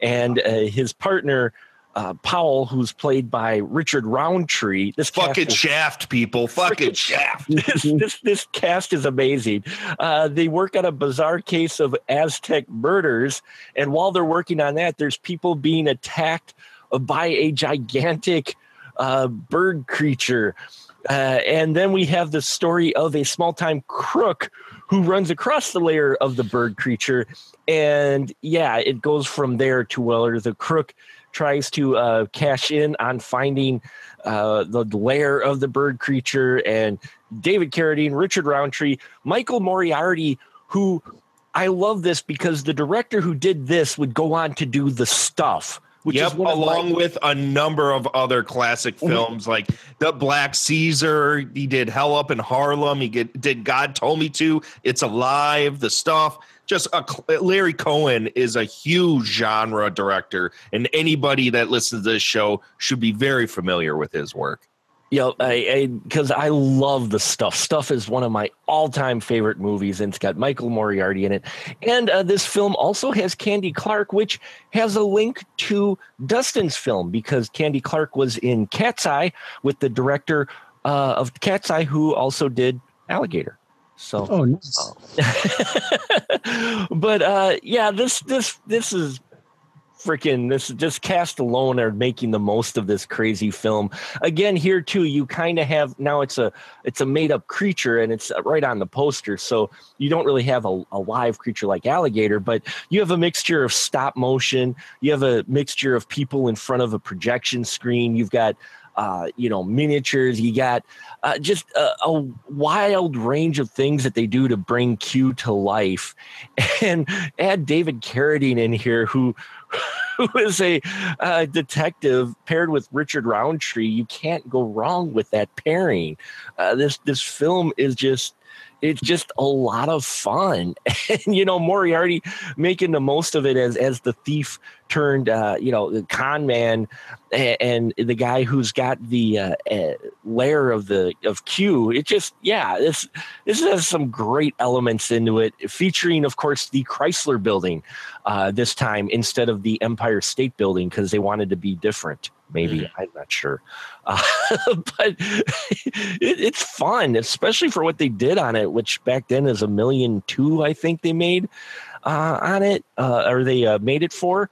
Speaker 7: and uh, his partner. Uh, Powell, who's played by Richard Roundtree. This
Speaker 2: Fucking
Speaker 7: is-
Speaker 2: shaft, people. Fucking shaft.
Speaker 7: this, this this cast is amazing. Uh, they work on a bizarre case of Aztec murders, and while they're working on that, there's people being attacked by a gigantic uh, bird creature. Uh, and then we have the story of a small time crook who runs across the lair of the bird creature. And yeah, it goes from there to where the crook tries to uh, cash in on finding uh, the lair of the bird creature. And David Carradine, Richard Roundtree, Michael Moriarty, who I love this because the director who did this would go on to do the stuff. Which
Speaker 2: yep,
Speaker 7: is one my-
Speaker 2: along with a number of other classic
Speaker 7: Mhm.
Speaker 2: films like The Black Caesar. He did Hell Up in Harlem. He get, did God Told Me to. It's Alive. The stuff. Just a, Larry Cohen is a huge genre director, and anybody that listens to this show should be very familiar with his work.
Speaker 7: Yo, I because I, love the stuff. Stuff is one of my all-time favorite movies, and it's got Michael Moriarty in it. And uh, this film also has Candy Clark, which has a link to Dustin's film because Candy Clark was in Cat's Eye with the director uh, of Cat's Eye, who also did Alligator. So,
Speaker 6: Oh, nice.
Speaker 7: but uh, yeah, this this this is freaking this just cast alone are making the most of this crazy film. Again here too you kind of have now it's a it's a made up creature and it's right on the poster. So you don't really have a, a live creature like alligator but you have a mixture of stop motion. You have a mixture of people in front of a projection screen. You've got uh, you know, miniatures. You got uh, just a, a wild range of things that they do to bring Q to life, and add David Carradine in here, who who is a uh, detective paired with Richard Roundtree. You can't go wrong with that pairing. Uh, this this film is just it's just a lot of fun and you know moriarty making the most of it as as the thief turned uh you know the con man a- and the guy who's got the uh, uh lair of the of q it just yeah this this has some great elements into it featuring of course the chrysler building uh this time instead of the empire state building because they wanted to be different maybe i'm not sure. Uh, but it, it's fun especially for what they did on it which back then is a million two i think they made uh, on it uh, or they uh, made it for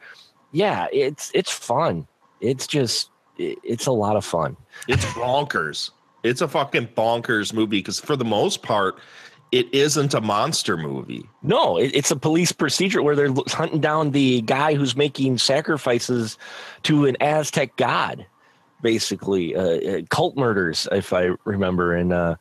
Speaker 7: yeah it's it's fun it's just it's a lot of fun
Speaker 2: It's bonkers. It's a fucking bonkers movie because for the most part, it isn't a monster movie.
Speaker 7: No, it, it's a police procedure where they're hunting down the guy who's making sacrifices to an Aztec god, basically uh, uh, cult murders, if I remember. And uh,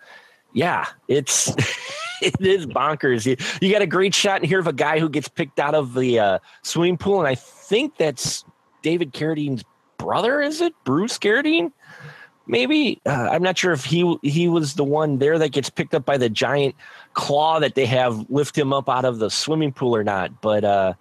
Speaker 7: yeah, it's it is bonkers. You, you got a great shot in here of a guy who gets picked out of the uh, swimming pool, and I think that's David Carradine's brother. Is it Bruce Carradine? maybe uh, i'm not sure if he he was the one there that gets picked up by the giant claw that they have lift him up out of the swimming pool or not but uh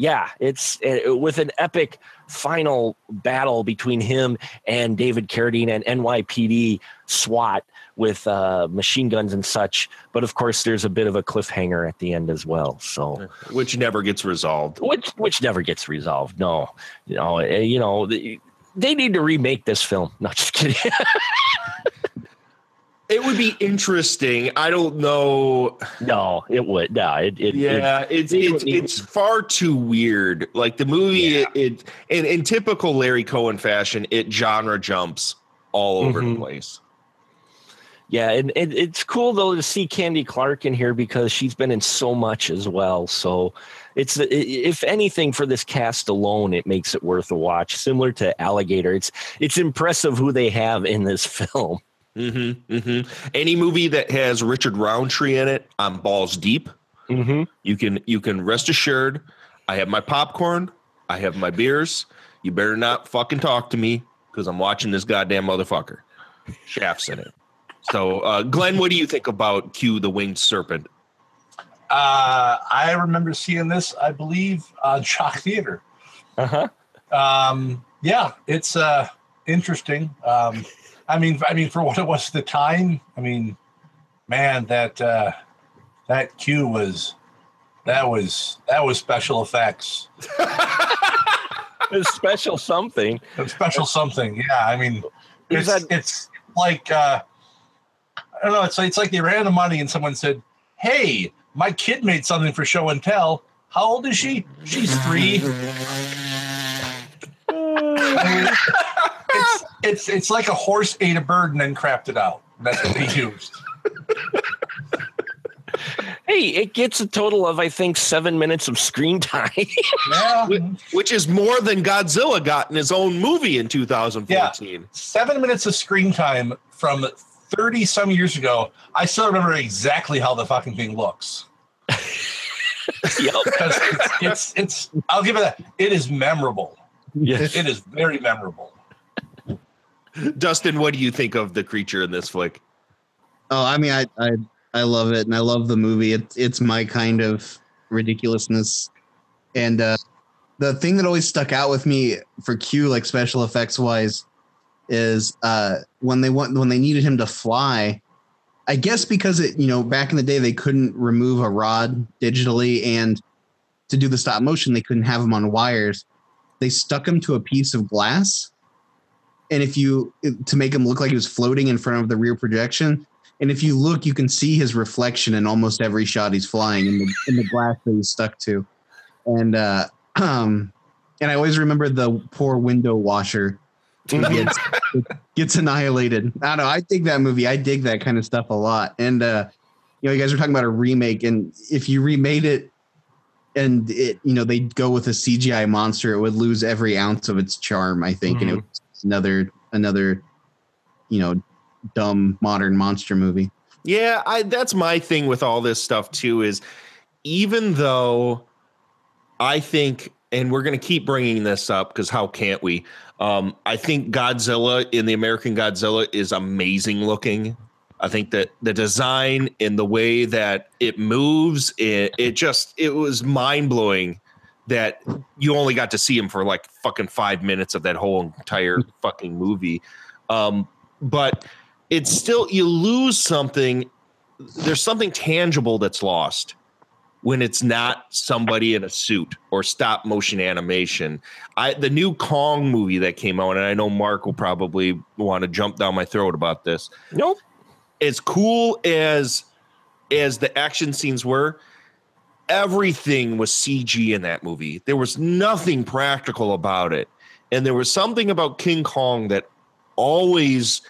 Speaker 7: yeah it's uh, with an epic final battle between him and david carradine and nypd swat with uh machine guns and such. But of course there's a bit of a cliffhanger at the end as well so.
Speaker 2: Which never gets resolved.
Speaker 7: Which which never gets resolved no. You know uh, you know the, they need to remake this film. Not just kidding
Speaker 2: It would be interesting. I don't know.
Speaker 7: No, it would. No, it. it
Speaker 2: yeah,
Speaker 7: it,
Speaker 2: it's it's it's far too weird. Like the movie, it, it in, in typical Larry Cohen fashion, it genre jumps all over
Speaker 7: Mhm.
Speaker 2: the place.
Speaker 7: Yeah, and, and it's cool though to see Candy Clark in here because she's been in so much as well. So it's if anything for this cast alone, it makes it worth a watch. Similar to Alligator, it's it's impressive who they have in this film.
Speaker 2: Mm-hmm, mm-hmm. Any movie that has Richard Roundtree in it, I'm balls deep.
Speaker 7: Mm-hmm.
Speaker 2: You can you can rest assured. I have my popcorn. I have my beers. You better not fucking talk to me because I'm watching this goddamn motherfucker. Shaft's in it. So, uh, Glenn, what do you think about Q the Winged Serpent?
Speaker 8: Uh, I remember seeing this, I believe, on Shock Theater.
Speaker 7: Uh huh.
Speaker 8: Um, yeah, it's uh, interesting. Um, I mean, I mean, for what it was at the time, I mean, man, that uh, that Q was that was that was special effects.
Speaker 7: It's special something.
Speaker 8: Special something. Yeah, I mean, it's
Speaker 7: that-
Speaker 8: it's like uh, I don't know. It's like, it's like they ran the money and someone said, "Hey, my kid made something for show and tell. How old is she? She's three. I mean, it's it's it's like a horse ate a bird and then crapped it out. That's what they used.
Speaker 7: Hey, it gets a total of I think seven minutes of screen time.
Speaker 8: Yeah,
Speaker 2: Which is more than Godzilla got in his own movie in 2014.
Speaker 8: seven minutes of screen time from thirty some years ago. I still remember exactly how the fucking thing looks.
Speaker 7: Yep.
Speaker 8: Because it's, it's it's I'll give it that. It is memorable.
Speaker 7: Yes.
Speaker 8: It is very memorable.
Speaker 2: Dustin, what do you think of the creature in this flick?
Speaker 6: Oh, I mean, I, I I love it, and I love the movie. It's it's my kind of ridiculousness, and uh, the thing that always stuck out with me for Q, like special effects wise, is uh, when they want when they needed him to fly. I guess because it, you know, back in the day they couldn't remove a rod digitally, and to do the stop motion they couldn't have him on wires. They stuck him to a piece of glass, and if you to make him look like he was floating in front of the rear projection. And if you look, you can see his reflection in almost every shot he's flying in the in the glass that he's stuck to. And uh, um, and I always remember the poor window washer who gets gets annihilated. I don't know. I dig that movie. I dig that kind of stuff a lot. And uh, you know, you guys were talking about a remake, and if you remade it and it, you know, they'd go with a CGI monster, it would lose every ounce of its charm. I think, and it
Speaker 7: Mhm.
Speaker 6: Another another, you know, dumb modern monster movie.
Speaker 2: Yeah, I that's my thing with all this stuff too is even though I think and we're going to keep bringing this up cuz how can't we? Um I think Godzilla in the American Godzilla is amazing looking. I think that the design and the way that it moves, it, it just it was mind blowing that you only got to see him for like fucking five minutes of that whole entire fucking movie. Um, but it's still you lose something. There's something tangible that's lost when it's not somebody in a suit or stop motion animation. I the new Kong movie that came out, and I know Mark will probably want to jump down my throat about this.
Speaker 7: Nope.
Speaker 2: As cool as as the action scenes were, everything was CG in that movie. There was nothing practical about it. And there was something about King Kong that always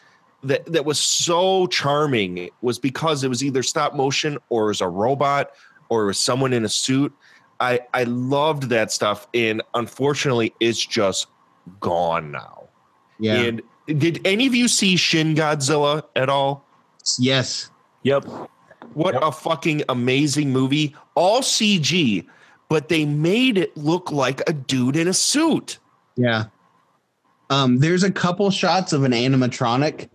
Speaker 2: that that was so charming was because it was either stop motion or it was a robot or it was someone in a suit. I I loved that stuff and unfortunately it's just gone now.
Speaker 6: Yeah.
Speaker 2: And did any of you see Shin Godzilla at all?
Speaker 6: Yes.
Speaker 7: Yep.
Speaker 2: What a fucking amazing movie. All CG, but they made it look like a dude in a suit.
Speaker 6: Yeah. Um, there's a couple shots of an animatronic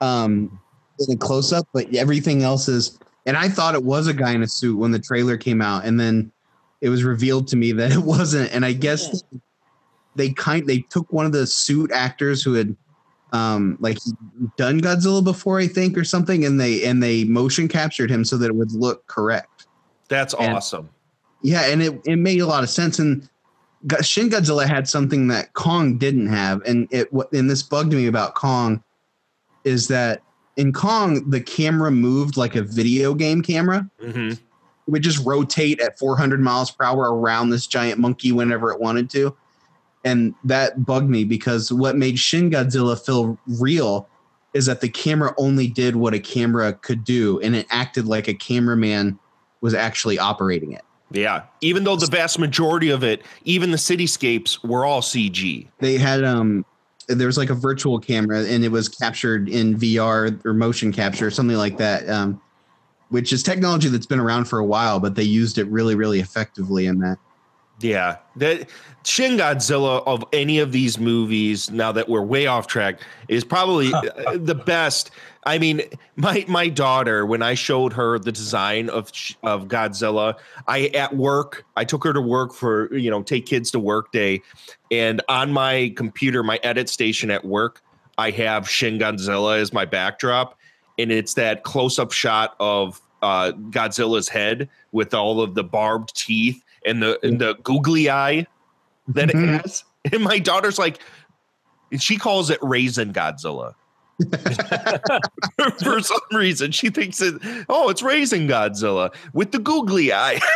Speaker 6: um in a close up, but everything else is and I thought it was a guy in a suit when the trailer came out, and then it was revealed to me that it wasn't. And I guess they kind they took one of the suit actors who had um like done Godzilla before, I think, or something, and they and they motion captured him so that it would look correct.
Speaker 2: That's
Speaker 6: And-
Speaker 2: awesome.
Speaker 6: Yeah, and it, it made a lot of sense. And Shin Godzilla had something that Kong didn't have, and it what and this bugged me about Kong is that in Kong the camera moved like a video game camera.
Speaker 2: Mm-hmm.
Speaker 6: It would just rotate at 400 miles per hour around this giant monkey whenever it wanted to, and that bugged me because what made Shin Godzilla feel real is that the camera only did what a camera could do, and it acted like a cameraman was actually operating it.
Speaker 2: Yeah. Even though the vast majority of it, even the cityscapes, were all CG.
Speaker 6: they had um there was like a virtual camera and it was captured in VR or motion capture or something like that um which is technology that's been around for a while but they used it really really effectively in that
Speaker 2: Yeah. That Shin Godzilla of any of these movies, now that we're way off track, is probably uh, the best. I mean, my my daughter, when I showed her the design of of Godzilla, I at work, I took her to work for you know take kids to work day, and on my computer, my edit station at work, I have Shin Godzilla as my backdrop, and it's that close up shot of uh, Godzilla's head with all of the barbed teeth and the and the googly eye that it has. And my daughter's like, she calls it Raisin Godzilla. For some reason, she thinks it. Oh, it's Raisin Godzilla with the googly eye.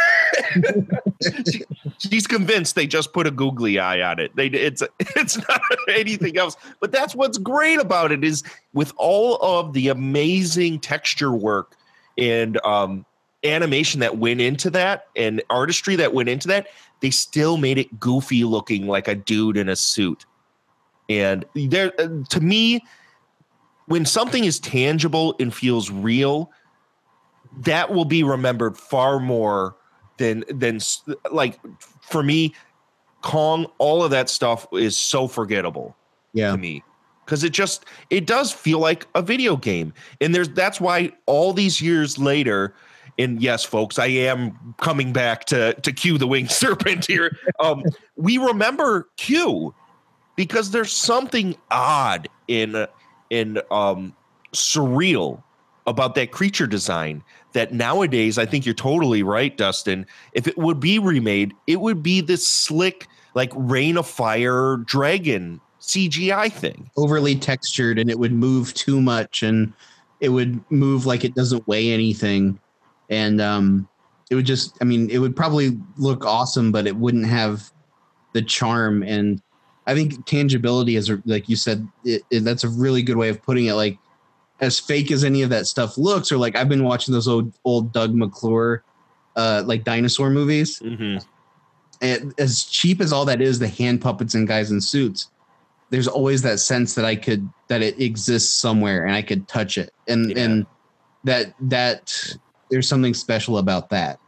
Speaker 2: She- she's convinced they just put a googly eye on it. They it's it's not anything else. But that's what's great about it is with all of the amazing texture work and um, animation that went into that and artistry that went into that, they still made it goofy looking like a dude in a suit. And there, uh, to me, when something is tangible and feels real, that will be remembered far more than than like for me, Kong. All of that stuff is so forgettable
Speaker 6: yeah
Speaker 2: to me because it just it does feel like a video game and there's that's why all these years later and yes folks i am coming back to to q the winged serpent here. Um we remember q because there's something odd in in um surreal about that creature design that nowadays i think you're totally right dustin. If it would be remade it would be this slick like Reign of Fire dragon cgi thing.
Speaker 6: Overly textured and it would move too much and it would move like it doesn't weigh anything and um it would just i mean it would probably look awesome but it wouldn't have the charm. And i think tangibility is like you said it, it- that's a really good way of putting it. Like as fake as any of that stuff looks or like i've been watching those old old doug mcclure uh like dinosaur movies. And as cheap as all that is the hand puppets and guys in suits there's always that sense that I could that it exists somewhere and I could touch it. And and that that there's something special about that.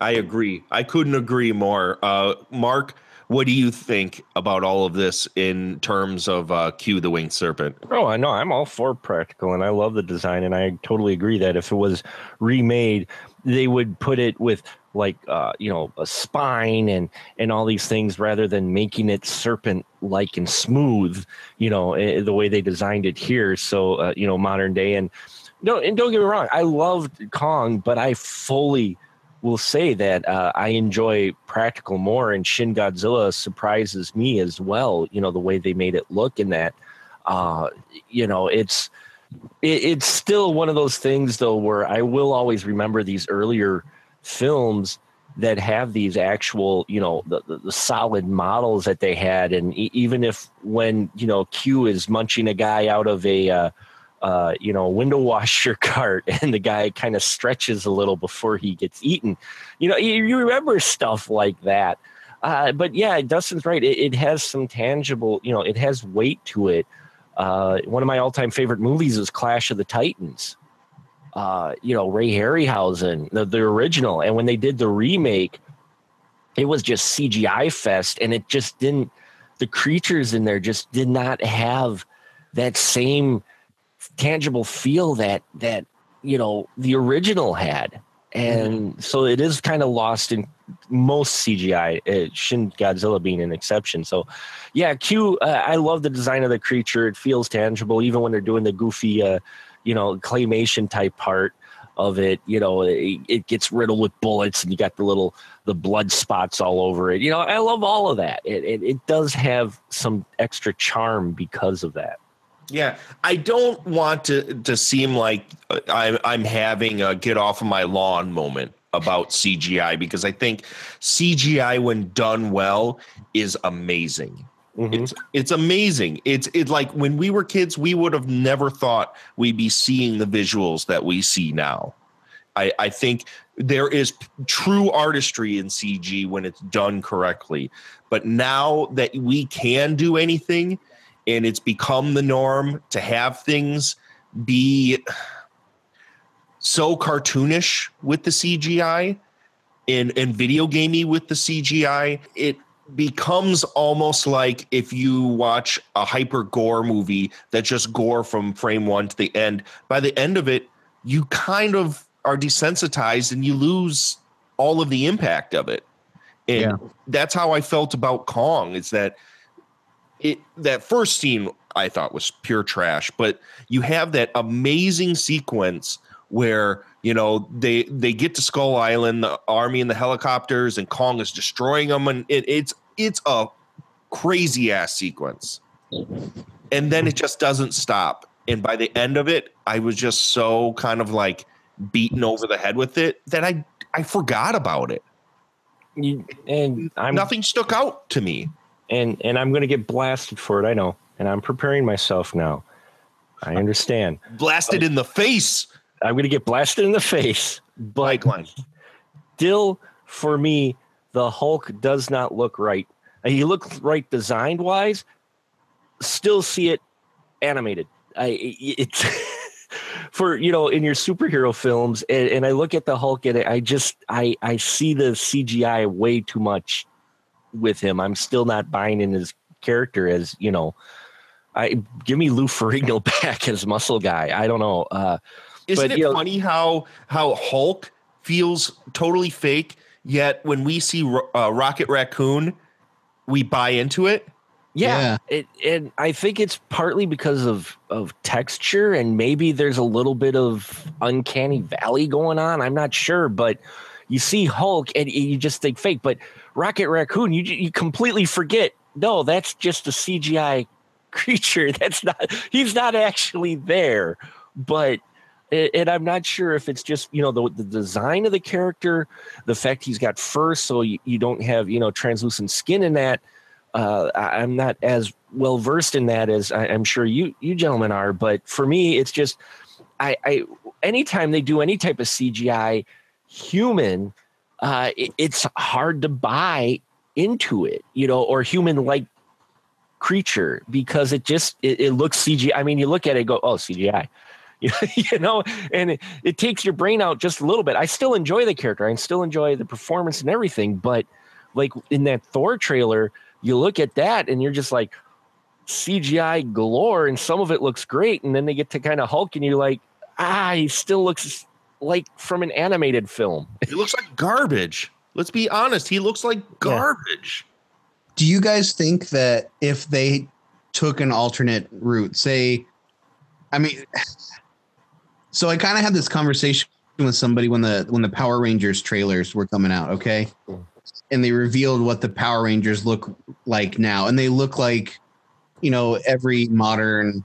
Speaker 2: I agree. I couldn't agree more. Uh, Mark, what do you think about all of this in terms of uh, Q the winged serpent?
Speaker 7: Oh, I know. I'm all for practical, and I love the design, and I totally agree that if it was remade, they would put it with like uh, you know a spine and and all these things rather than making it serpent like and smooth. You know eh, the way they designed it here. So uh, you know modern day and no, and don't get me wrong, I loved Kong, but I fully will say that uh, I enjoy practical more, and Shin Godzilla surprises me as well. You know the way they made it look in that. Uh, you know, it's it, it's still one of those things though where I will always remember these earlier films that have these actual, you know, the, the, the solid models that they had, and e- even if when you know Q is munching a guy out of a uh, uh, you know, window washer cart and the guy kind of stretches a little before he gets eaten. You know, you, you remember stuff like that. Uh, but yeah, Dustin's right. It, it, has some tangible, you know, it has weight to it. Uh, one of my all-time favorite movies is Clash of the Titans. Uh, you know, Ray Harryhausen, the, the original. And when they did the remake, it was just CGI fest and it just didn't, the creatures in there just did not have that same tangible feel that that you know the original had and mm-hmm. so it is kind of lost in most CGI. Uh, Shin Godzilla being an exception. So, yeah, Q. Uh, I love the design of the creature. It feels tangible, even when they're doing the goofy, uh, you know, claymation type part of it. You know, it, it, gets riddled with bullets, and you got the little the blood spots all over it. You know, I love all of that. It it, it does have some extra charm because of that.
Speaker 2: Yeah, I don't want to to seem like uh, I'm I'm having a get off of my lawn moment about CGI because I think CGI when done well is amazing. Mm-hmm. It's it's amazing. It's it's like when we were kids, we would have never thought we'd be seeing the visuals that we see now. I, I think there is true artistry in CG when it's done correctly. But now that we can do anything, and it's become the norm to have things be so cartoonish with the CGI and, and video gamey with the CGI. It becomes almost like if you watch a hyper gore movie that just gore from frame one to the end. By the end of it, you kind of are desensitized and you lose all of the impact of it. And yeah. that's how I felt about Kong is that it that first scene I thought was pure trash, but you have that amazing sequence where you know they they get to Skull Island, the army and the helicopters, and Kong is destroying them, and it, it's it's a crazy ass sequence, and then it just doesn't stop. And by the end of it, I was just so kind of like beaten over the head with it that I I forgot about it.
Speaker 7: You, and I'm,
Speaker 2: nothing stuck out to me
Speaker 7: and and I'm going to get blasted for it. I know, and I'm preparing myself now. I understand.
Speaker 2: Blasted but in the face.
Speaker 7: I'm going to get blasted in the face. But still, for me, the Hulk does not look right. He looks right designed wise. Still see it animated. I it's for you know in your superhero films, and, and I look at the Hulk and I just I I see the CGI way too much with him. I'm still not buying in his character as you know. I give me Lou Ferrigno back as muscle guy. I don't know. Uh,
Speaker 2: Isn't
Speaker 7: but,
Speaker 2: it know, funny how how Hulk feels totally fake, yet when we see uh, Rocket Raccoon, we buy into it.
Speaker 7: Yeah, yeah. It, and I think it's partly because of of texture, and maybe there's a little bit of uncanny valley going on. I'm not sure, but you see Hulk and you just think fake, but Rocket Raccoon, you you completely forget. No, that's just a CGI creature. That's not. He's not actually there. But and I'm not sure if it's just you know the, the design of the character, the fact he's got fur, so you, you don't have you know translucent skin in that. Uh, I'm not as well versed in that as I, am sure you you gentlemen are. But for me, it's just I, I anytime they do any type of CGI human, uh, it, it's hard to buy into it, you know, or human like creature because it just it, it, looks CGI. I mean, you look at it, go, oh, CGI. you know, and it, it, takes your brain out just a little bit. I still enjoy the character. I still enjoy the performance and everything, but like in that Thor trailer, you look at that and you're just like CGI galore, and some of it looks great, and then they get to kind of Hulk, and you're like, ah, he still looks like from an animated film.
Speaker 2: He looks like garbage. Let's be honest. He looks like garbage.
Speaker 6: Do you guys think that if they took an alternate route, say, I mean, so I kind of had this conversation with somebody when the when the Power Rangers trailers were coming out, okay? And they revealed what the Power Rangers look like now, and they look like, you know, every modern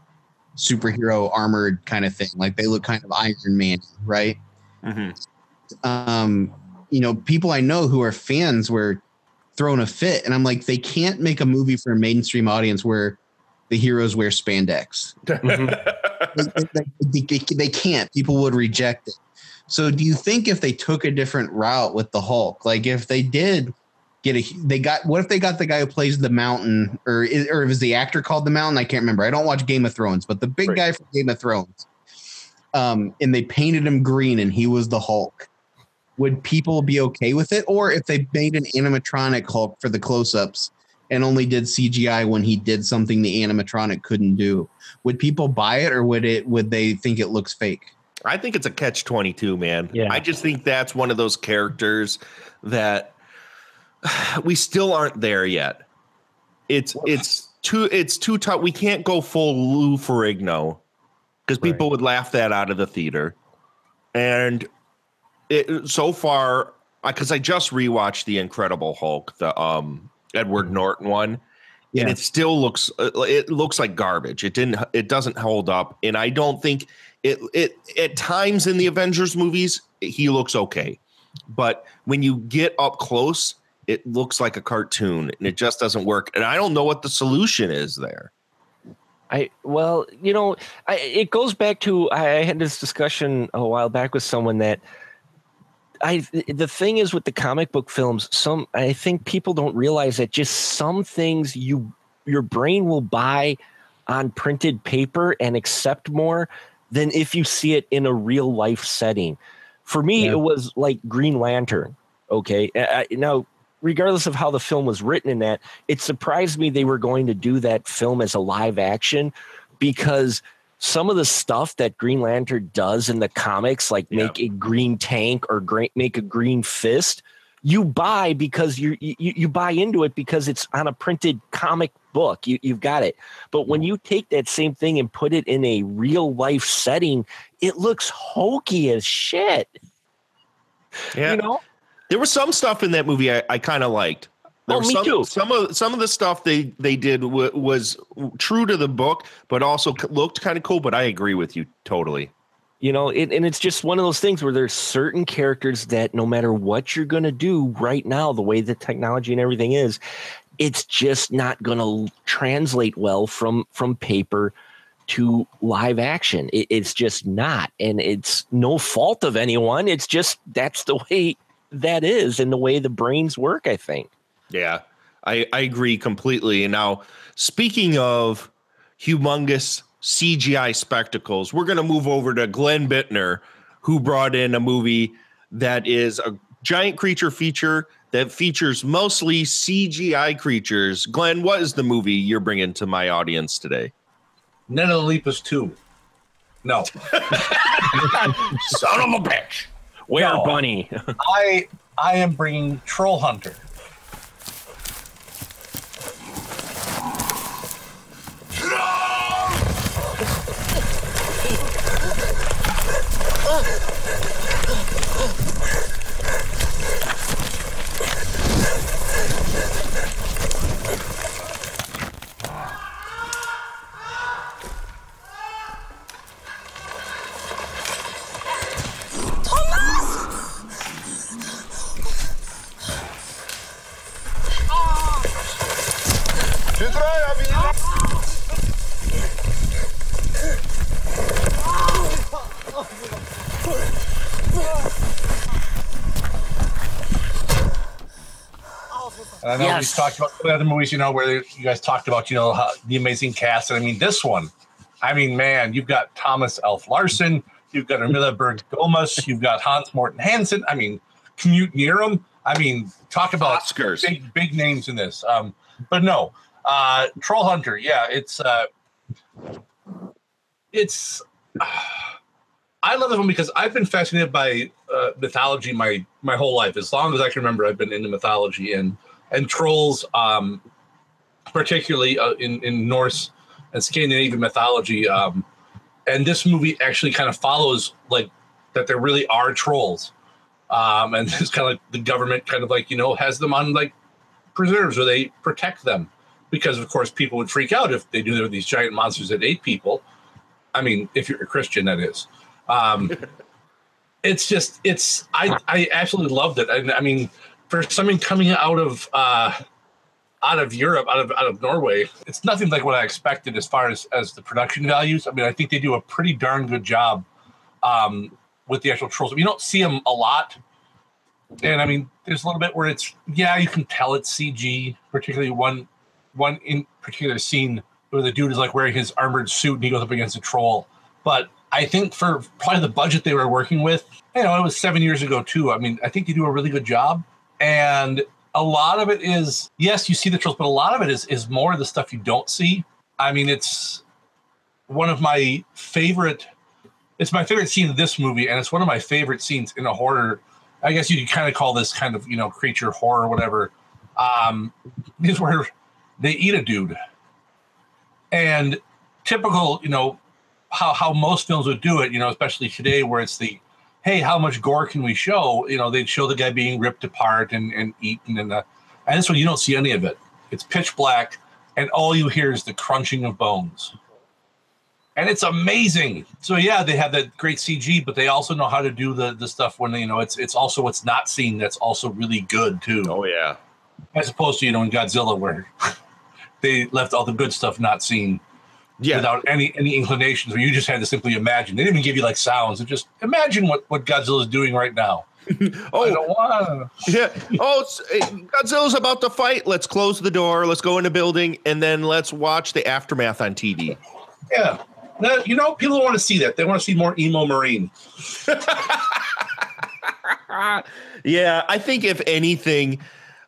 Speaker 6: superhero armored kind of thing. Like they look kind of Iron Man, right? Um, you know, people I know who are fans were throwing a fit, and I'm like, they can't make a movie for a mainstream audience where the heroes wear spandex. they, they- they- they can't. People would reject it. So, do you think if they took a different route with the Hulk, like if they did get a, they got, what if they got the guy who plays the Mountain, or is, or is the actor called the Mountain? I can't remember. I don't watch Game of Thrones, but the big guy from Game of Thrones, um, and they painted him green, and he was the Hulk. Would people be okay with it, or if they made an animatronic Hulk for the close-ups and only did CGI when he did something the animatronic couldn't do? Would people buy it, or would it? Would they think it looks fake?
Speaker 2: I think it's a catch 22, man. Yeah. I just think that's one of those characters that we still aren't there yet. It's it's too it's too tough. We can't go full Lou Ferrigno because people would laugh that out of the theater. And it so far because I just rewatched the Incredible Hulk, the um Edward Norton one. And it still looks uh, it looks like garbage. It didn't it doesn't hold up and I don't think it it at times in the Avengers movies he looks okay. But when you get up close, it looks like a cartoon and it just doesn't work. And I don't know what the solution is there.
Speaker 7: I well, you know, I, it goes back to I had this discussion a while back with someone that I the thing is with the comic book films, some I think people don't realize that just some things you your brain will buy on printed paper and accept more than if you see it in a real life setting. For me,
Speaker 18: Yeah.
Speaker 7: it was like Green Lantern. Okay, I, I- now regardless of how the film was written in that, it surprised me they were going to do that film as a live action because some of the stuff that Green Lantern does in the comics, like make a green tank or great make a green fist, you buy because you you you buy into it because it's on a printed comic book. You you've got it. But when you take that same thing and put it in a real life setting, it looks hokey as shit.
Speaker 2: Yeah.
Speaker 7: You know?
Speaker 2: There was some stuff in that movie I, I kind of liked. There
Speaker 7: Oh, me
Speaker 2: some,
Speaker 7: too.
Speaker 2: Some of some of the stuff they they did w- was true to the book, but also c- looked kind of cool. But I agree with you totally.
Speaker 7: You know, it, and it's just one of those things where there's certain characters that no matter what you're going to do right now, the way the technology and everything is, it's just not going to translate well from from paper to live action. It, it's just not, and it's no fault of anyone. It's just that's the way that is, in the way the brains work. I think.
Speaker 2: Yeah, I, I agree completely. And now, speaking of humongous CGI spectacles, we're going to move over to Glenn Bittner, who brought in a movie that is a giant creature feature that features mostly CGI creatures. Glenn, what is the movie you're bringing to my audience today?
Speaker 8: None of the Leapers 2. No.
Speaker 2: Son of a bitch.
Speaker 7: Where
Speaker 8: No.
Speaker 7: bunny?
Speaker 8: I I am bringing Troll Hunter. Uh. And I know
Speaker 7: Yes.
Speaker 8: we talked about the other movies, you know, where you guys talked about, you know, how, the amazing cast. And I mean, this one, I mean, man, you've got Tomas Alf Larsen, you've got Ermila Berg Gomez, you've got Hans Morten Hansen. I mean, Knut Nærum. I mean, talk about
Speaker 2: Oscars.
Speaker 8: big big names in this. Um, but no, uh, Troll Hunter. Yeah, it's uh, it's. I love this one because I've been fascinated by uh, mythology my my whole life. As long as I can remember, I've been into mythology and and trolls, um, particularly uh, in in Norse and Scandinavian mythology. Um, and this movie actually kind of follows like that there really are trolls, um, and it's kind of like the government kind of like you know has them on like preserves where they protect them because of course people would freak out if they knew there were these giant monsters that ate people. I mean, if you're a Christian, that is. Um, it's just it's I I absolutely loved it. I, I mean, for something coming out of uh, out of Europe, out of out of Norway, it's nothing like what I expected as far as as the production values. I mean, I think they do a pretty darn good job um, with the actual trolls. You don't see them a lot, and I mean, there's a little bit where it's yeah, you can tell it's CG, particularly one one in particular scene where the dude is like wearing his armored suit and he goes up against a troll. But I think for probably the budget they were working with, you know, it was seven years ago too. I mean, I think they do a really good job. And a lot of it is, yes, you see the trolls, but a lot of it is is more of the stuff you don't see. I mean, it's one of my favorite. It's my favorite scene in this movie, and it's one of my favorite scenes in a horror. I guess you could kind of call this kind of you know creature horror or whatever. Um, is where they eat a dude, and typical, you know, how how most films would do it, you know, especially today where it's the hey, how much gore can we show? You know, they'd show the guy being ripped apart and, and eaten and uh, and this one you don't see any of it. It's pitch black, and all you hear is the crunching of bones. And it's amazing. So yeah, they have that great CG, but they also know how to do the the stuff when you know it's it's also what's not seen that's also really good too.
Speaker 2: Oh yeah.
Speaker 8: As opposed to you know in Godzilla where they left all the good stuff not seen
Speaker 2: yeah.
Speaker 8: without any any inclinations where you just had to simply imagine. They didn't even give you like sounds. It just imagine what what Godzilla is doing right now.
Speaker 2: oh,
Speaker 8: I don't wanna.
Speaker 2: Yeah. Oh, it's, Godzilla's about to fight. Let's close the door. Let's go in the building, and then let's watch the aftermath on TV.
Speaker 8: Yeah. No, you know, people don't want to see that. They want to see more emo marine.
Speaker 2: Yeah, I think if anything,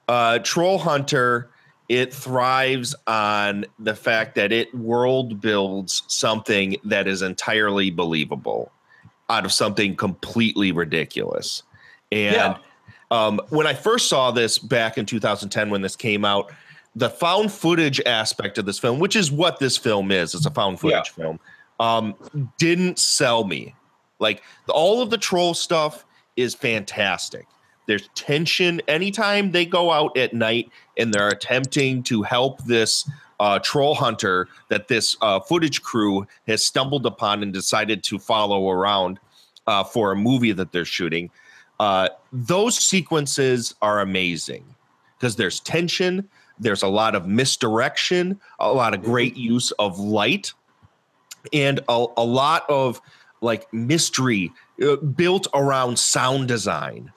Speaker 2: uh, Troll Hunter it thrives on the fact that it world builds something that is entirely believable out of something completely ridiculous. And
Speaker 8: Yeah.
Speaker 2: um, when I first saw this back in 2010, when this came out, the found footage aspect of this film, which is what this film is, it's a found footage film, um, didn't sell me. Like all of the troll stuff is fantastic. There's tension anytime they go out at night and they're attempting to help this uh, troll hunter that this uh, footage crew has stumbled upon and decided to follow around uh, for a movie that they're shooting. Uh, those sequences are amazing because there's tension, there's a lot of misdirection, a lot of great use of light, and a, a lot of like mystery uh, built around sound design.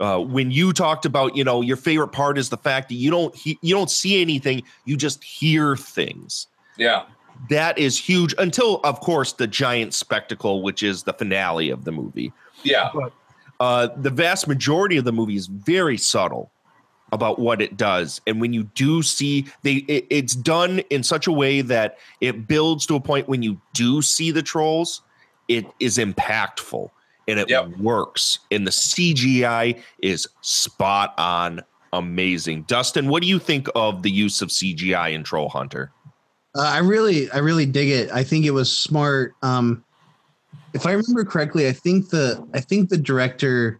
Speaker 2: Uh, when you talked about, you know, your favorite part is the fact that you don't he- you don't see anything, you just hear things.
Speaker 8: Yeah.
Speaker 2: That is huge until, of course, the giant spectacle, which is the finale of the movie.
Speaker 8: Yeah.
Speaker 2: Uh, the vast majority of the movie is very subtle about what it does, and when you do see, they it, it's done in such a way that it builds to a point when you do see the trolls, it is impactful and it works, and the CGI is spot on, amazing. Dustin, what do you think of the use of CGI in Troll Hunter?
Speaker 6: Uh, I really, I really dig it. I think it was smart. Um, if I remember correctly, I think the, I think the director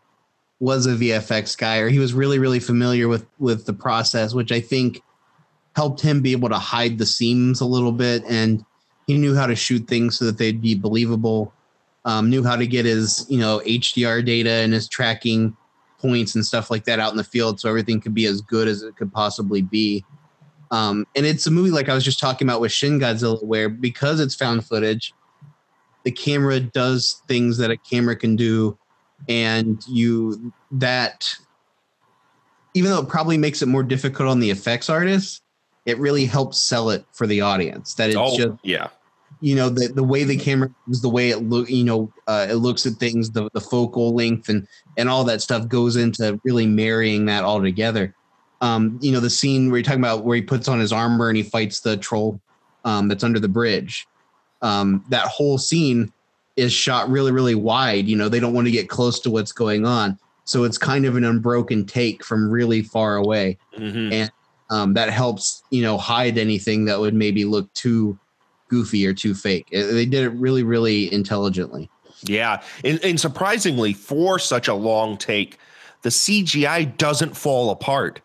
Speaker 6: was a VFX guy, or he was really, really familiar with with the process, which I think helped him be able to hide the seams a little bit, and he knew how to shoot things so that they'd be believable. Um, knew how to get his, you know, HDR data and his tracking points and stuff like that out in the field, so everything could be as good as it could possibly be. Um, and it's a movie like I was just talking about with Shin Godzilla, where because it's found footage, the camera does things that a camera can do, and you that even though it probably makes it more difficult on the effects artists, it really helps sell it for the audience. That it's
Speaker 2: Oh,
Speaker 6: just
Speaker 2: yeah.
Speaker 6: You know the the way the camera is the way it look you know uh, it looks at things the the focal length and and all that stuff goes into really marrying that all together. Um you know the scene where you're talking about where he puts on his armor and he fights the troll um that's under the bridge. Um that whole scene is shot really really wide you know they don't want to get close to what's going on. So it's kind of an unbroken take from really far away.
Speaker 2: Mhm.
Speaker 6: and um, that helps you know hide anything that would maybe look too goofy or too fake Uh, they did it really really intelligently
Speaker 2: Yeah, and, and surprisingly, for such a long take, the CGI doesn't fall apart.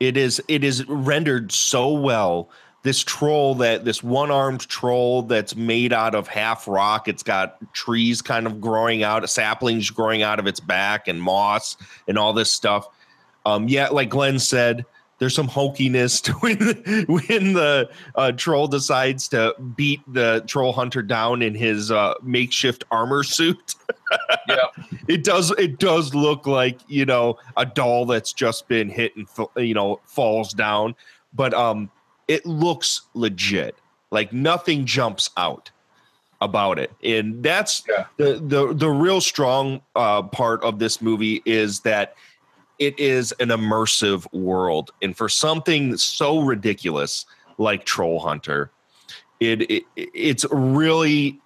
Speaker 2: It is it is rendered so well. This troll that this one-armed troll that's made out of half rock. It's got trees kind of growing out, saplings growing out of its back, and moss and all this stuff. Um, yeah, like Glenn said, there's some hokiness to when the, when the uh, troll decides to beat the troll hunter down in his uh, makeshift armor suit.
Speaker 8: yeah,
Speaker 2: it does. It does look like you know a doll that's just been hit and you know falls down, but um, it looks legit. Like nothing jumps out about it, and that's the the the real strong uh, part of this movie is that it is an immersive world. And for something so ridiculous like troll hunter it, it it's really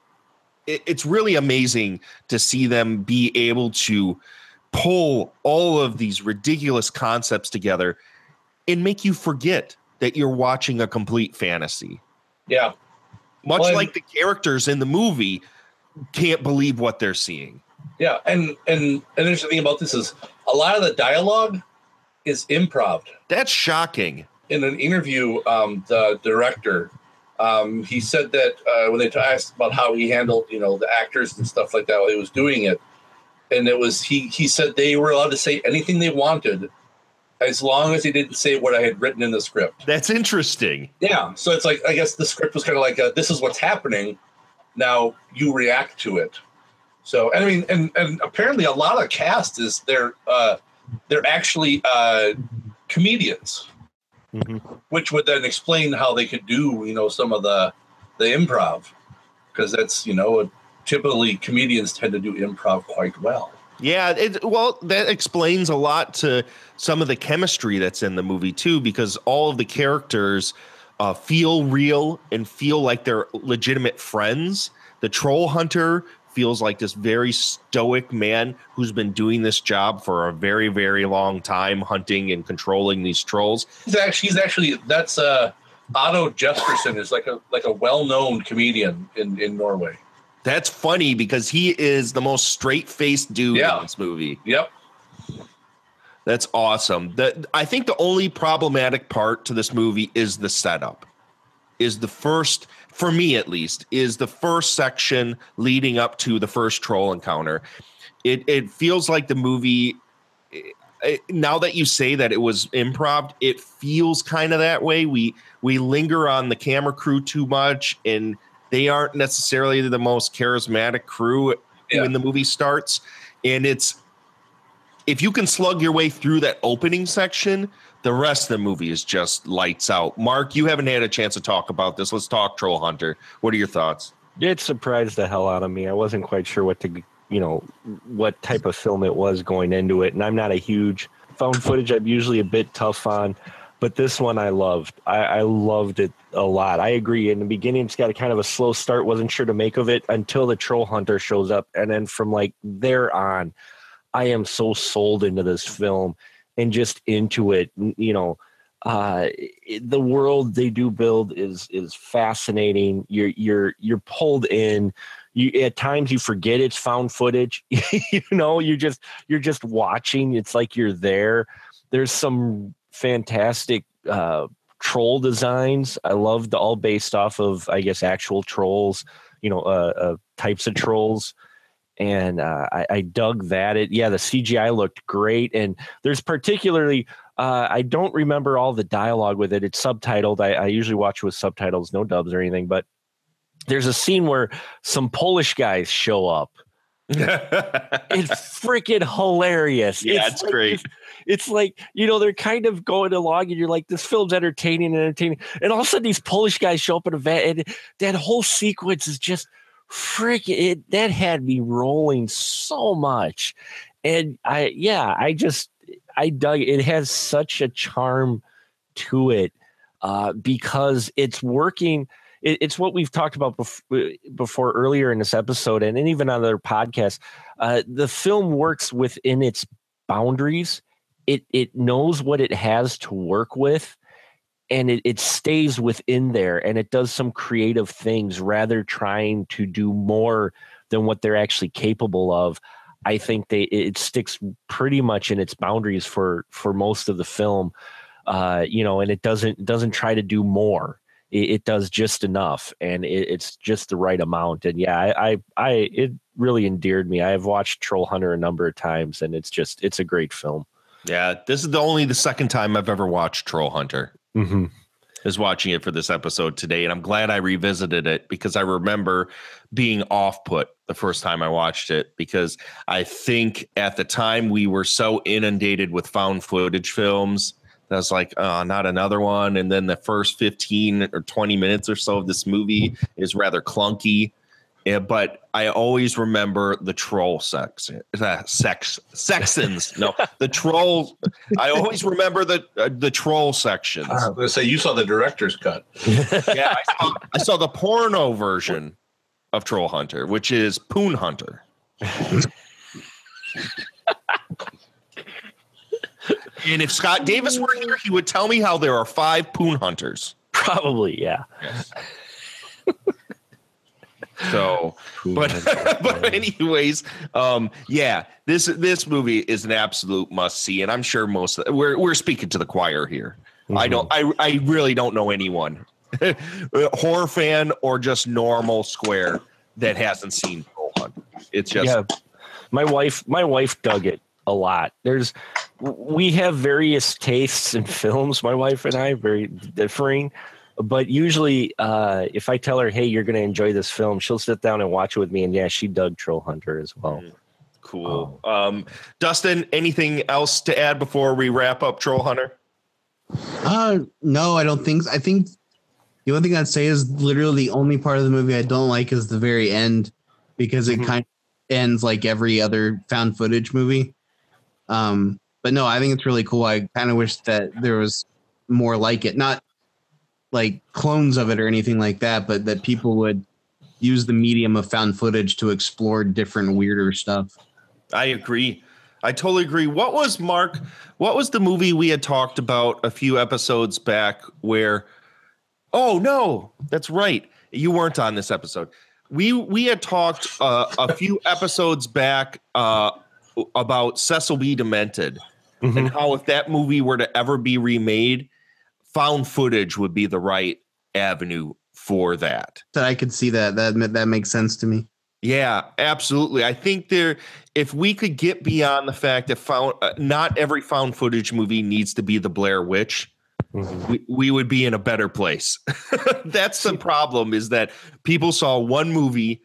Speaker 2: it, it's really amazing to see them be able to pull all of these ridiculous concepts together and make you forget that you're watching a complete fantasy.
Speaker 8: Yeah.
Speaker 2: much
Speaker 8: Well,
Speaker 2: like the characters in the movie can't believe what they're seeing.
Speaker 8: Yeah, and and and the interesting thing about this is a lot of the dialogue is improv.
Speaker 2: That's shocking.
Speaker 8: In an interview, um, the director, um, he said that uh, when they asked about how he handled, you know, the actors and stuff like that while he was doing it, and it was he he said they were allowed to say anything they wanted, as long as they didn't say what I had written in the script.
Speaker 2: That's interesting.
Speaker 8: Yeah, so it's like I guess the script was kind of like, uh, "This is what's happening." Now you react to it. So and I mean, and and apparently a lot of cast is they're uh, they're actually uh, comedians, which would then explain how they could do you know some of the the improv because that's you know typically comedians tend to do improv quite well.
Speaker 2: Yeah, it, well, that explains a lot to some of the chemistry that's in the movie too, because all of the characters uh, feel real and feel like they're legitimate friends. The troll hunter feels like this very stoic man who's been doing this job for a very, very long time, hunting and controlling these trolls.
Speaker 8: He's actually, he's actually that's uh, Otto Jespersen is like a like a well known comedian in in Norway.
Speaker 2: That's funny because he is the most straight faced dude
Speaker 8: Yeah.
Speaker 2: in this movie.
Speaker 8: Yep.
Speaker 2: That's awesome. The, I think the only problematic part to this movie is the setup. Is the first, for me at least, is the first section leading up to the first troll encounter. It it feels like the movie. eh, Now that you say that it was improv, it feels kind of that way. We we linger on the camera crew too much, and they aren't necessarily the most charismatic crew when the movie starts. And it's if you can slug your way through that opening section, the rest of the movie is just lights out. Mark, you haven't had a chance to talk about this. Let's talk Troll Hunter. What are your thoughts?
Speaker 7: It surprised the hell out of me. I wasn't quite sure what to, you know, what type of film it was going into it. And I'm not a huge found footage. I'm usually a bit tough on, but this one I loved. I, I loved it a lot. I agree. In the beginning, it's got a kind of a slow start. Wasn't sure to make of it until the troll hunter shows up, and then from like there on, I am so sold into this film and just into it. You know, uh, the world they do build is is fascinating. You're you're you're pulled in. You at times you forget it's found footage. you know, you just you're just watching. It's like you're there. There's some fantastic uh, troll designs. I loved all based off of I guess actual trolls. You know, uh, uh, types of trolls and uh, I, I dug that. It yeah, the CGI looked great, and there's particularly uh, I don't remember all the dialogue with it. It's subtitled. I, I usually watch with subtitles, no dubs or anything. But there's a scene where some Polish guys show up, it's freaking hilarious.
Speaker 2: Yeah, it's
Speaker 7: like
Speaker 2: great.
Speaker 7: this- It's like, you know, they're kind of going along and you're like, this film's entertaining and entertaining. And all of a sudden these Polish guys show up in a van and that whole sequence is just freaking it that had me rolling so much. And I yeah, I just I dug it. Has such a charm to it uh, because it's working. It, it's what we've talked about bef- before earlier in this episode, and, and even on other podcasts. Uh, the film works within its boundaries. It it knows what it has to work with, and it, it stays within there, and it does some creative things rather trying to do more than what they're actually capable of. I think they it sticks pretty much in its boundaries for for most of the film uh, you know, and it doesn't doesn't try to do more. It, it does just enough, and it, it's just the right amount. And yeah, I, I, I, it really endeared me. I have watched Troll Hunter a number of times, and it's just it's a great film.
Speaker 2: Yeah, this is the only the second time I've ever watched Troll Hunter.
Speaker 7: Mm-hmm.
Speaker 2: Is watching it for this episode today, and I'm glad I revisited it because I remember being off put the first time I watched it because I think at the time we were so inundated with found footage films that I was like, oh, not another one. And then the first 15 or 20 minutes or so of this movie is rather clunky. Yeah, but I always remember the troll sex, uh, sex sections. No, the troll. I always remember the uh, the troll sections.
Speaker 8: I was gonna say you saw the director's cut.
Speaker 2: yeah, I saw, I saw the porno version of Troll Hunter, which is Poon Hunter. and if Scott Davis were here, he would tell me how there are five Poon Hunters.
Speaker 7: Probably, yeah.
Speaker 2: So, but but anyways, um, yeah, this this movie is an absolute must see, and I'm sure most of, we're we're speaking to the choir here. I don't, I I really don't know anyone, horror fan or just normal square that hasn't seen Hunt. It's just
Speaker 7: yeah. My wife, my wife dug it a lot. There's, we have various tastes in films. My wife and I very differing, but usually, uh, if I tell her, "Hey, you're going to enjoy this film," she'll sit down and watch it with me. And yeah, she dug Troll Hunter as well.
Speaker 2: cool. Um, Dustin, anything else to add before we wrap up Troll Hunter?
Speaker 6: Uh, no, I don't think. I think the only thing I'd say is literally the only part of the movie I don't like is the very end because it kind of ends like every other found footage movie. Um, but no, I think it's really cool. I kind of wish that there was more like it, not like clones of it or anything like that, but that people would use the medium of found footage to explore different weirder stuff.
Speaker 2: I agree. I totally agree. What was Mark? What was the movie we had talked about a few episodes back where? Oh no, that's right. You weren't on this episode. We we had talked uh, a few episodes back uh, about Cecil B. Demented and how if that movie were to ever be remade, found footage would be the right avenue for that.
Speaker 6: That I could see that that that makes sense to me.
Speaker 2: Yeah, absolutely. I think there, if we could get beyond the fact that found, uh, not every found footage movie needs to be the Blair Witch, we, we would be in a better place. That's the problem is that people saw one movie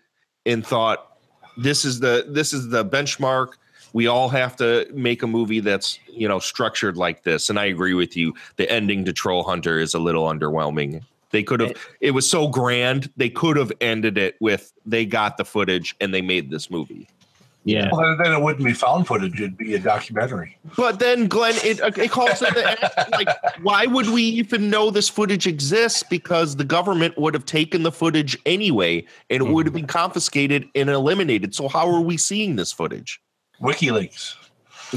Speaker 2: and thought this is the this is the benchmark. We all have to make a movie that's you know structured like this. And I agree with you. The ending to Troll Hunter is a little underwhelming. They could have. It was so grand. They could have ended it with they got the footage and they made this movie.
Speaker 7: Yeah.
Speaker 8: Well, then it wouldn't be found footage; it'd be a documentary.
Speaker 2: But then, Glenn, it, uh, it calls it the, end like, why would we even know this footage exists? Because the government would have taken the footage anyway, and it would have hmm. been confiscated and eliminated. So how are we seeing this footage?
Speaker 8: WikiLeaks.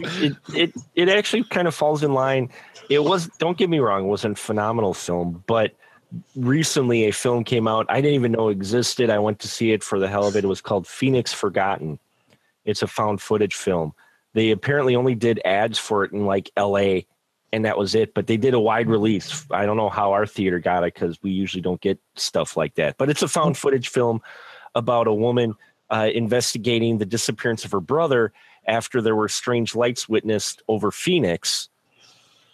Speaker 7: it, it it actually kind of falls in line. It was don't get me wrong, it was a phenomenal film, but recently a film came out I didn't even know existed. I went to see it for the hell of it. It was called Phoenix Forgotten. It's a found footage film. They apparently only did ads for it in like LA and that was it, but they did a wide release. I don't know how our theater got it cuz we usually don't get stuff like that. But it's a found footage film about a woman uh, investigating the disappearance of her brother after there were strange lights witnessed over Phoenix.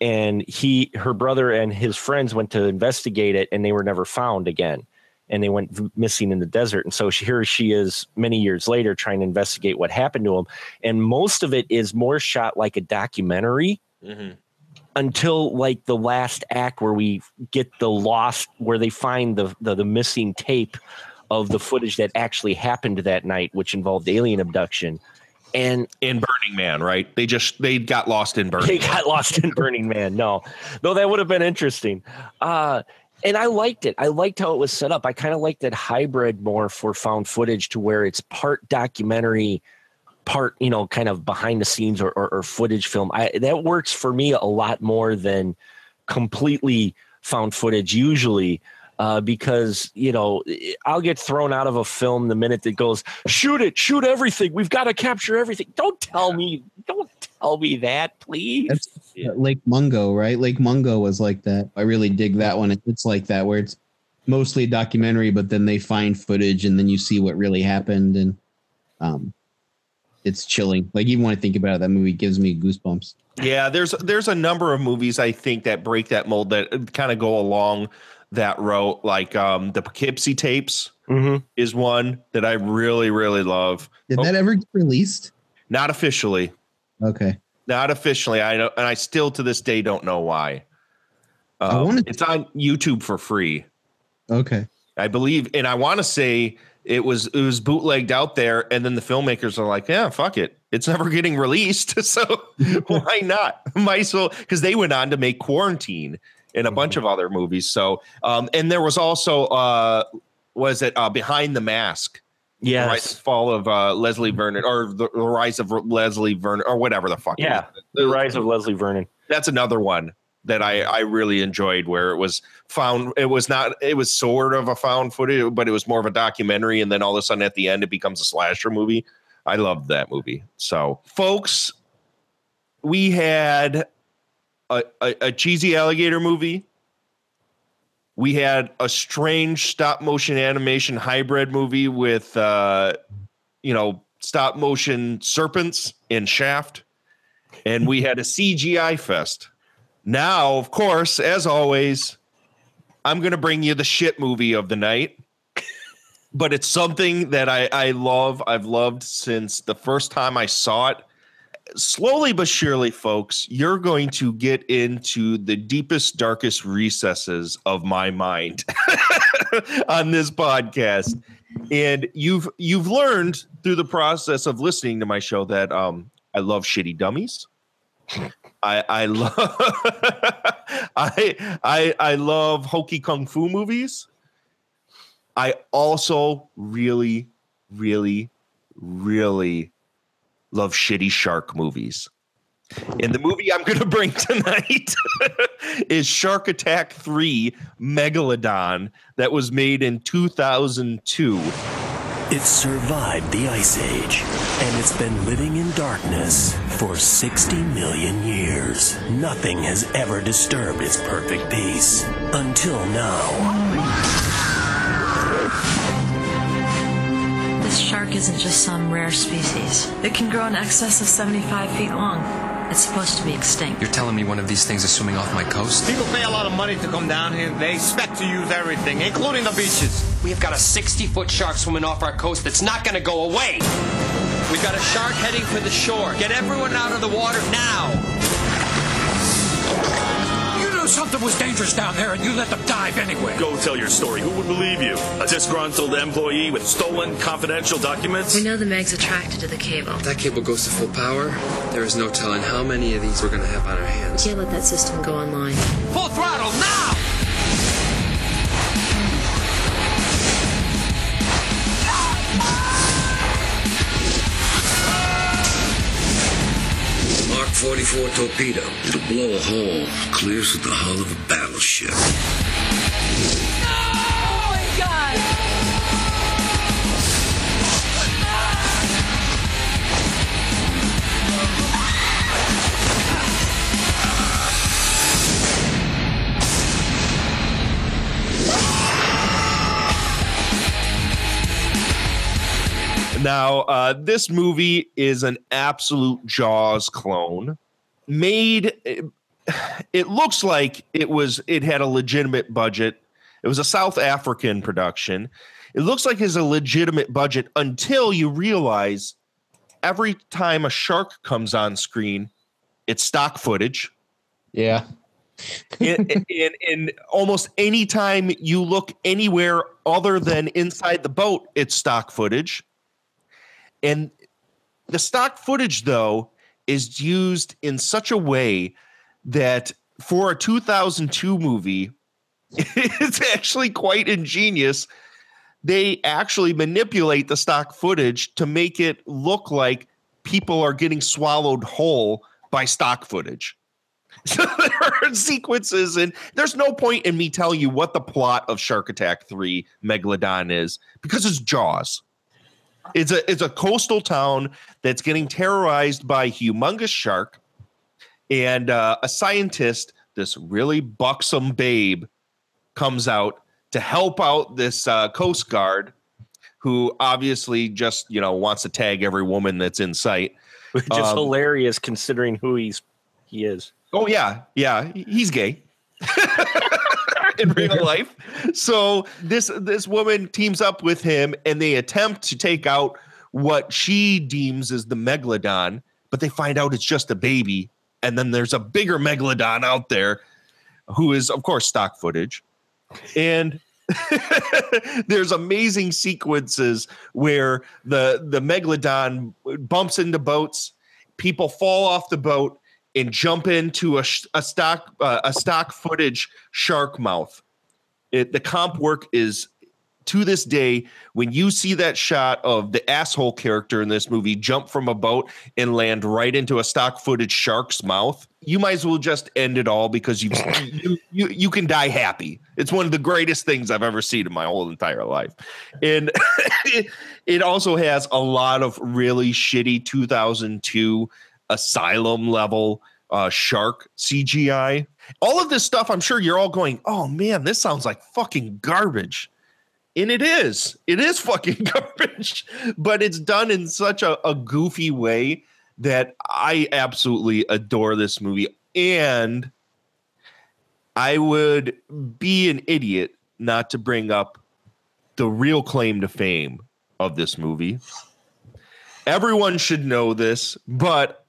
Speaker 7: And he, her brother, and his friends went to investigate it, and they were never found again. and they went missing in the desert. And so she, here she is many years later trying to investigate what happened to him. And most of it is more shot like a documentary until like the last act where we get the lost where they find the, the the missing tape of the footage that actually happened that night which involved alien abduction and
Speaker 2: in Burning Man, right? They just they got lost in Burning.
Speaker 7: they got lost in Burning Man. No, no, that would have been interesting. Uh, and I liked it. I liked how it was set up. I kind of liked that hybrid more for found footage to where it's part documentary, part you know, kind of behind the scenes or, or, or footage film. I that works for me a lot more than completely found footage usually. Uh, because you know I'll get thrown out of a film the minute that goes shoot it, shoot everything. We've got to capture everything. Don't tell me, don't tell me that, please.
Speaker 6: That's Lake Mungo, right? Lake Mungo was like that. I really dig that one. It's like that where it's mostly a documentary, but then they find footage and then you see what really happened, and um, it's chilling. Like even when I think about it, that movie gives me goosebumps.
Speaker 2: Yeah, there's there's a number of movies I think that break that mold that kind of go along that wrote Like um, the Poughkeepsie tapes is one that I really really love.
Speaker 6: Did that ever get released?
Speaker 2: Not officially.
Speaker 6: Okay.
Speaker 2: Not officially. I don't, and I still to this day don't know why.
Speaker 6: I
Speaker 2: Um,
Speaker 6: wanna-
Speaker 2: it's on YouTube for free.
Speaker 6: Okay.
Speaker 2: I believe, and I want to say it was it was bootlegged out there, and then the filmmakers are like, "Yeah, fuck it, it's never getting released, so why not?" Might as well because they went on to make Quarantine and a bunch of other movies. So, um, and there was also uh, was it uh, Behind the Mask?
Speaker 7: Yes.
Speaker 2: the rise fall of uh, Leslie Vernon, or the, the rise of Leslie Vernon, or whatever the fuck.
Speaker 7: Yeah, the rise of Leslie Vernon.
Speaker 2: That's another one that I I really enjoyed where it was found. It was not. It was sort of a found footage, but it was more of a documentary. And then all of a sudden, at the end, it becomes a slasher movie. I loved that movie. So, folks, we had a, a, a cheesy alligator movie. We had a strange stop motion animation hybrid movie with, uh, you know, stop motion serpents in Shaft. And we had a CGI fest. Now, of course, as always, I'm going to bring you the shit movie of the night. but it's something that I, I love. I've loved since the first time I saw it. Slowly but surely, folks, you're going to get into the deepest, darkest recesses of my mind on this podcast. And you've you've learned through the process of listening to my show that um, I love shitty dummies. I I love I I I love hokey kung fu movies. I also really, really, really love shitty shark movies. And the movie I'm going to bring tonight is Shark Attack 3 Megalodon that was made in 2002.
Speaker 18: It survived the Ice Age, and it's been living in darkness for 60 million years. Nothing has ever disturbed its perfect peace. Until now.
Speaker 19: This shark isn't just some rare species. It can grow in excess of 75 feet long. It's supposed to be extinct.
Speaker 20: You're telling me one of these things is swimming off my coast?
Speaker 21: People pay a lot of money to come down here. They expect to use everything, including the beaches.
Speaker 20: We've got a 60 foot shark swimming off our coast that's not going to go away.
Speaker 21: We've got a shark heading for the shore. Get everyone out of the water now.
Speaker 22: You knew something was dangerous down there and you let them dive anyway.
Speaker 23: Go tell your story. Who would believe you? A disgruntled employee with stolen confidential documents?
Speaker 19: We know the Meg's attracted to the cable.
Speaker 20: If that cable goes to full power, there is no telling how many of these we're going to have on our hands.
Speaker 19: Can't let that system go online.
Speaker 21: Full throttle now!
Speaker 24: 44 torpedo. It'll blow a hole clear as the hull of a battleship.
Speaker 2: Now, uh, this movie is an absolute Jaws clone. Made, it looks like it was, it had a legitimate budget. It was a South African production. It looks like it's a legitimate budget until you realize every time a shark comes on screen, it's stock footage.
Speaker 6: Yeah.
Speaker 2: and, and, and almost any time you look anywhere other than inside the boat, it's stock footage. And the stock footage, though, is used in such a way that for a 2002 movie, it's actually quite ingenious. They actually manipulate the stock footage to make it look like people are getting swallowed whole by stock footage. So there are sequences, and there's no point in me telling you what the plot of Shark Attack 3 Megalodon is because it's Jaws. It's a it's a coastal town that's getting terrorized by humongous shark, and uh, a scientist, this really buxom babe, comes out to help out this uh, Coast Guard, who obviously just you know wants to tag every woman that's in sight.
Speaker 7: Which is
Speaker 2: Um,
Speaker 7: hilarious considering who he's he is.
Speaker 2: Oh yeah, yeah, he's gay in real life. So this this woman teams up with him, and they attempt to take out what she deems as the megalodon, but they find out it's just a baby, and then there's a bigger megalodon out there, who is of course stock footage, and. there's amazing sequences where the the megalodon bumps into boats people fall off the boat and jump into a, a stock uh, a stock footage shark mouth. It, the comp work is to this day when you see that shot of the asshole character in this movie jump from a boat and land right into a stock footage shark's mouth you might as well just end it all because you you, you you can die happy it's one of the greatest things i've ever seen in my whole entire life and it, it also has a lot of really shitty 2002 asylum level uh, shark CGI. All of this stuff, I'm sure you're all going, oh man, this sounds like fucking garbage. And it is. It is fucking garbage, but it's done in such a, a goofy way that I absolutely adore this movie. And I would be an idiot not to bring up the real claim to fame of this movie. Everyone should know this, but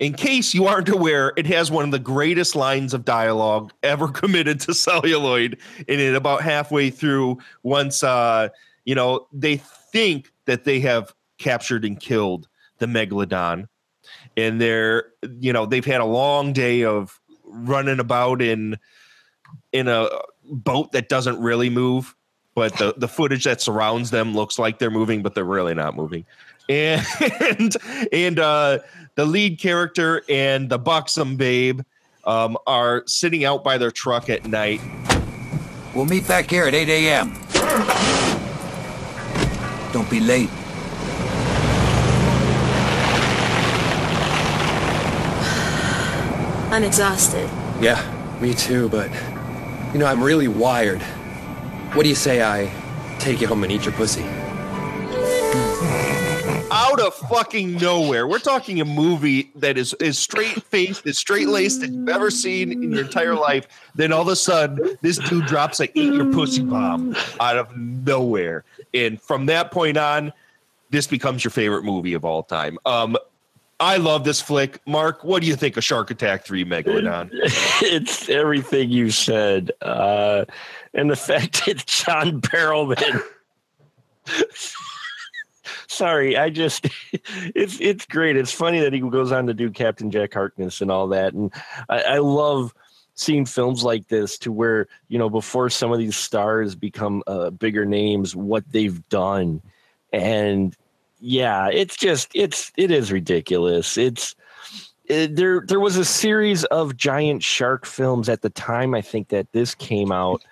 Speaker 2: in case you aren't aware, it has one of the greatest lines of dialogue ever committed to celluloid in it about halfway through once uh you know they think that they have captured and killed the megalodon. And they're you know they've had a long day of running about in in a boat that doesn't really move but the the footage that surrounds them looks like they're moving but they're really not moving. And and uh the lead character and the buxom babe um, are sitting out by their truck at night.
Speaker 25: We'll meet back here at 8 a.m. Don't be late.
Speaker 19: I'm exhausted.
Speaker 20: Yeah, me too, but you know, I'm really wired. What do you say I take you home and eat your pussy?
Speaker 2: Out of fucking nowhere, we're talking a movie that is is straight faced, as straight laced that you've ever seen in your entire life. Then all of a sudden, this dude drops a "eat your pussy" bomb out of nowhere, and from that point on, this becomes your favorite movie of all time. Um, I love this flick. Mark, what do you think of Shark Attack Three Megalodon?
Speaker 7: it's everything you said, uh, and the fact that John Barrowman. Sorry, I just it's it's great. It's funny that he goes on to do Captain Jack Harkness and all that, and I, I love seeing films like this to where you know before some of these stars become uh, bigger names, what they've done, and yeah, it's just it's it is ridiculous. It's it, there there was a series of giant shark films at the time. I think that this came out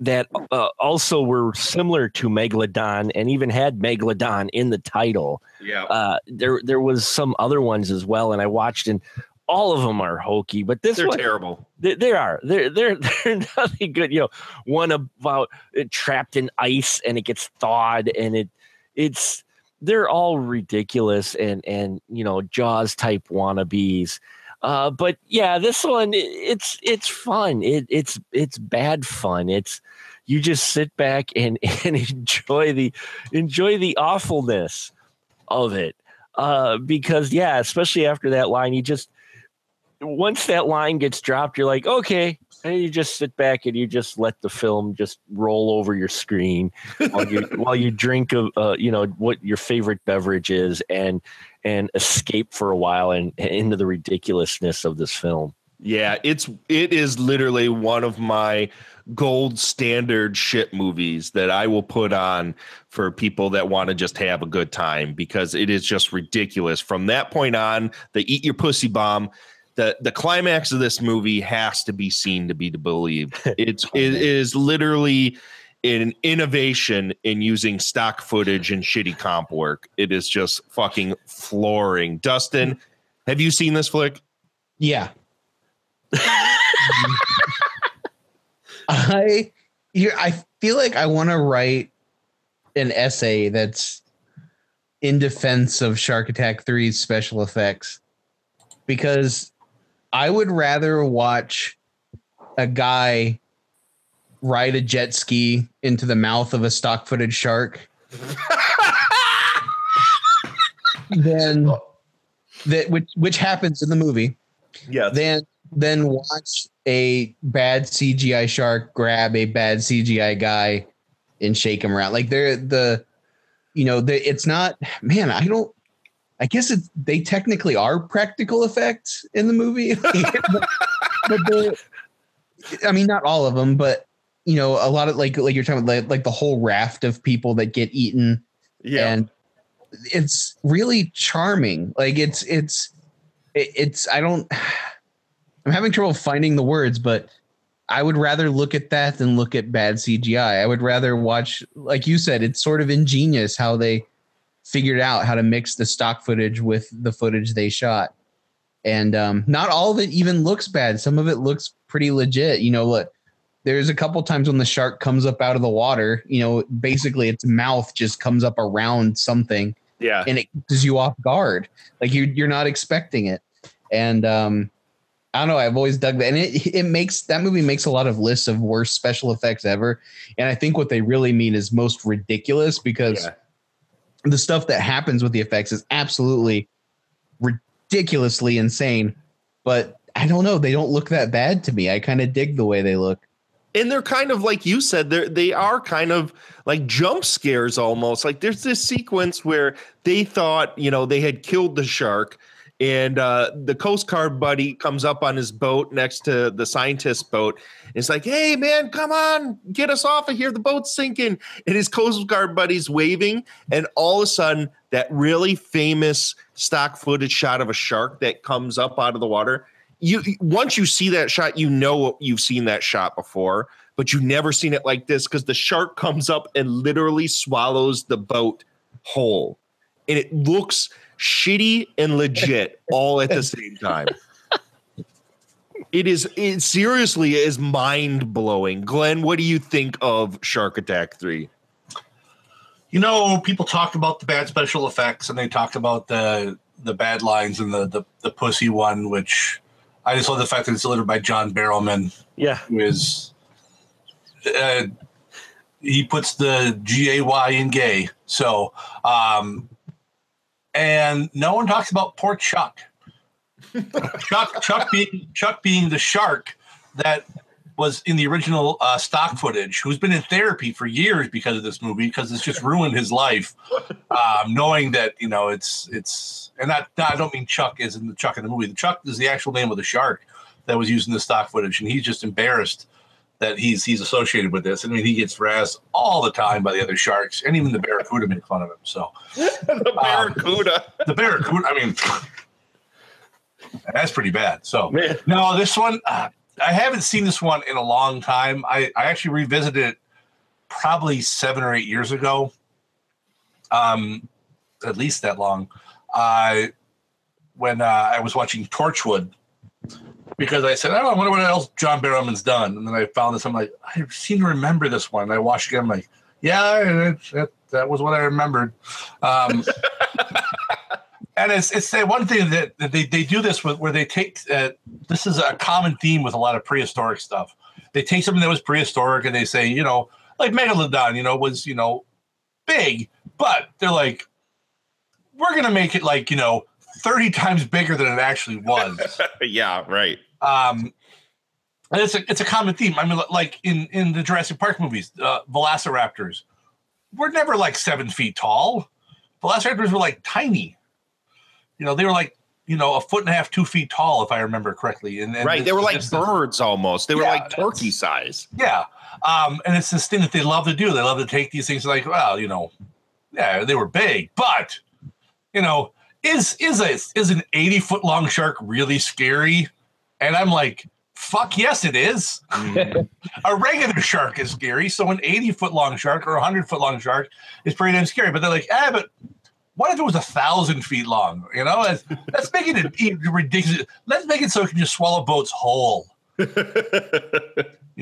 Speaker 7: that uh, also were similar to Megalodon and even had Megalodon in the title.
Speaker 2: Yeah.
Speaker 7: Uh, there there was some other ones as well, and I watched and all of them are hokey, but this
Speaker 2: They're
Speaker 7: one,
Speaker 2: terrible.
Speaker 7: They, they are. They're they're they're nothing good. You know, one about it trapped in ice and it gets thawed, and it it's they're all ridiculous and and you know Jaws type wannabes. Uh, but yeah, this one it's it's fun. It, it's it's bad fun. It's you just sit back and and enjoy the enjoy the awfulness of it. Uh, because yeah, especially after that line, you just once that line gets dropped, you're like, okay, and you just sit back and you just let the film just roll over your screen while you while you drink a uh, you know what your favorite beverage is and and escape for a while and, and into the ridiculousness of this film.
Speaker 2: Yeah, it's it is literally one of my gold standard shit movies that I will put on for people that want to just have a good time because it is just ridiculous. From that point on, the eat your pussy bomb the the climax of this movie has to be seen to be believed. It's it is literally an innovation in using stock footage and shitty comp work. It is just fucking flooring. Dustin, have you seen this flick?
Speaker 6: Yeah. I here I feel like I want to write an essay that's in defense of Shark Attack 3's special effects because I would rather watch a guy ride a jet ski into the mouth of a stock footage shark then that which which happens in the movie.
Speaker 2: Yeah.
Speaker 6: Then then watch a bad CGI shark grab a bad CGI guy and shake him around. Like they're the you know, the, it's not man, I don't I guess it's they technically are practical effects in the movie. but, but I mean, not all of them, but you know, a lot of like like you're talking about like, like the whole raft of people that get eaten.
Speaker 2: Yeah.
Speaker 6: And it's really charming. Like it's it's it's I don't I'm having trouble finding the words, but I would rather look at that than look at bad CGI. I would rather watch, like you said, it's sort of ingenious how they figured out how to mix the stock footage with the footage they shot. And um, not all of it even looks bad. Some of it looks pretty legit. You know what? There's a couple times when the shark comes up out of the water, you know, basically its mouth just comes up around something.
Speaker 2: Yeah.
Speaker 6: And it catches you off guard. Like you you're not expecting it. And um I don't know. I've always dug that, and it it makes that movie makes a lot of lists of worst special effects ever. And I think what they really mean is most ridiculous because
Speaker 2: Yeah.
Speaker 6: the stuff that happens with the effects is absolutely ridiculously insane. But I don't know. They don't look that bad to me. I kind of dig the way they look.
Speaker 2: And they're kind of like you said they're they are kind of like jump scares almost. Like there's this sequence where they thought you know they had killed the shark and uh, the coast guard buddy comes up on his boat next to the scientist boat and it's like hey man come on get us off of here. The boat's sinking. And his coast guard buddy's waving and all of a sudden that really famous stock footage shot of a shark that comes up out of the water you once you see that shot, you know you've seen that shot before, but you've never seen it like this because the shark comes up and literally swallows the boat whole, and it looks shitty and legit all at the same time. It is it seriously is mind blowing. Glenn, what do you think of Shark Attack Three?
Speaker 8: You know, people talk about the bad special effects and they talk about the the bad lines and the the, the pussy one, which I just love the fact that it's delivered by John Barrowman.
Speaker 7: Yeah.
Speaker 8: Who is uh, he puts the G A Y in gay. So um and no one talks about poor Chuck. Chuck Chuck being Chuck being the shark that was in the original uh, stock footage, who's been in therapy for years because of this movie, because it's just ruined his life. Um, knowing that you know it's it's and that I don't mean Chuck is in the Chuck in the movie. The Chuck is the actual name of the shark that was used in the stock footage, and he's just embarrassed that he's he's associated with this. I mean, he gets harassed all the time by the other sharks, and even the barracuda make fun of him. So
Speaker 2: the
Speaker 8: barracuda, the barracuda. I mean, that's pretty bad. So no, this one uh, I haven't seen this one in a long time. I I actually revisited it probably seven or eight years ago. Um, at least that long. I when uh, I was watching Torchwood because I said, "Oh, I wonder what else John Barrowman's done." And then I found this. I'm like, I seem to remember this one. And I watched again. I'm like, yeah, that, that, that was what I remembered. Um, and it's it's the one thing that, that they, they do this with where they take uh, this is a common theme with a lot of prehistoric stuff. They take something that was prehistoric and they say, you know, like Megalodon, you know, was you know big, but they're like, we're gonna make it like you know thirty times bigger than it actually was.
Speaker 2: yeah, right.
Speaker 8: Um, and it's a it's a common theme. I mean, like in in the Jurassic Park movies, uh, Velociraptors were never like seven feet tall. Velociraptors were like tiny. You know, they were like you know a foot and a half, two feet tall, if I remember correctly. And, and
Speaker 2: right, they were like
Speaker 8: it's-
Speaker 2: birds almost. They were
Speaker 8: Yeah,
Speaker 2: like turkey size.
Speaker 8: Yeah. Um, and it's this thing that they love to do. They love to take these things like, well, you know, yeah, they were big, but you know, is is a is an 80 foot long shark really scary? And I'm like, fuck yes, it is. a regular shark is scary. So an 80 foot long shark or a hundred foot long shark is pretty damn scary. But they're like, ah, but what if it was a thousand feet long? You know, let's, let's make it a- ridiculous. Let's make it so it can just swallow boats whole. you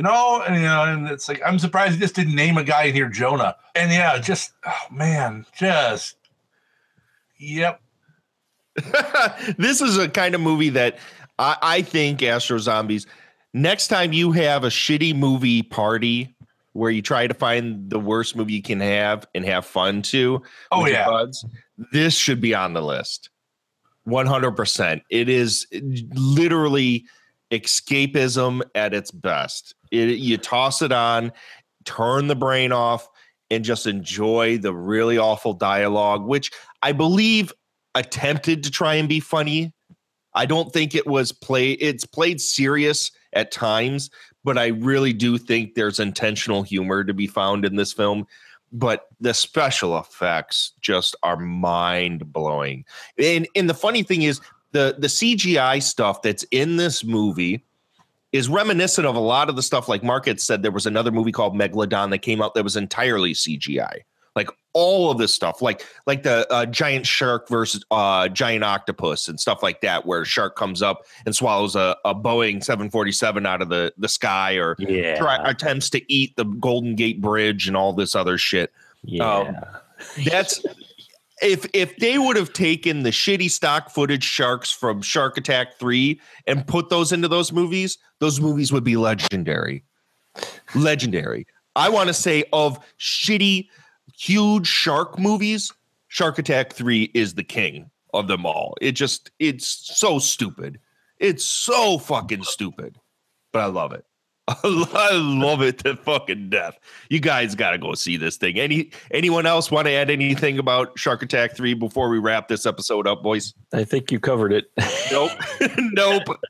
Speaker 8: know, and you know, and it's like I'm surprised he just didn't name a guy in here Jonah. And yeah, just oh man, just yep.
Speaker 2: this is a kind of movie that I, I think Astro Zombies. Next time you have a shitty movie party where you try to find the worst movie you can have and have fun too.
Speaker 8: Oh, yeah.
Speaker 2: buds, this should be on the list. One hundred percent. It is literally escapism at its best. It, you toss it on, turn the brain off, and just enjoy the really awful dialogue, which I believe attempted to try and be funny. I don't think it was play. It's played serious at times, but I really do think there's intentional humor to be found in this film. But the special effects just are mind blowing. And and the funny thing is the the CGI stuff that's in this movie is reminiscent of a lot of the stuff like Mark had said there was another movie called Megalodon that came out that was entirely CGI. All of this stuff, like like the uh, giant shark versus uh, giant octopus and stuff like that, where a shark comes up and swallows a, a Boeing 747 out of the, the sky or
Speaker 7: Yeah.
Speaker 2: try, attempts to eat the Golden Gate Bridge and all this other shit. Um, that's if if they would have taken the shitty stock footage sharks from Shark Attack 3 and put those into those movies, those movies would be legendary. Legendary. I want to say of shitty, huge shark movies, Shark Attack 3 is the king of them all. It just it's so stupid. It's so fucking stupid. But I love it. I love it to fucking death. You guys got to go see this thing. Any anyone else want to add anything about Shark Attack 3 before we wrap this episode up, boys?
Speaker 7: I think you covered it.
Speaker 2: Nope. nope.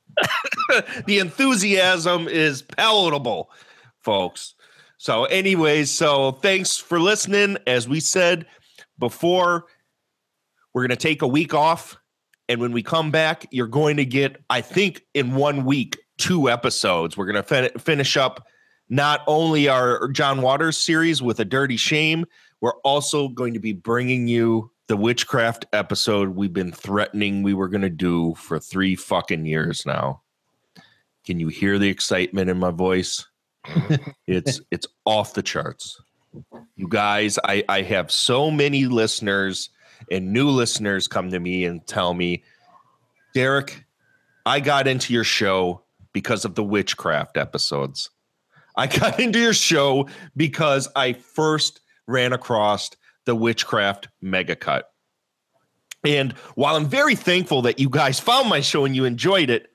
Speaker 2: the enthusiasm is palatable, folks. So, anyways, so thanks for listening. As we said before, we're going to take a week off. And when we come back, you're going to get, I think, in one week, two episodes. We're going to fin- finish up not only our John Waters series with A Dirty Shame, we're also going to be bringing you the witchcraft episode we've been threatening we were going to do for three fucking years now. Can you hear the excitement in my voice? it's it's off the charts. You guys, I I have so many listeners and new listeners come to me and tell me, Derek, I got into your show because of the witchcraft episodes. I got into your show because I first ran across the witchcraft mega cut. And while I'm very thankful that you guys found my show and you enjoyed it,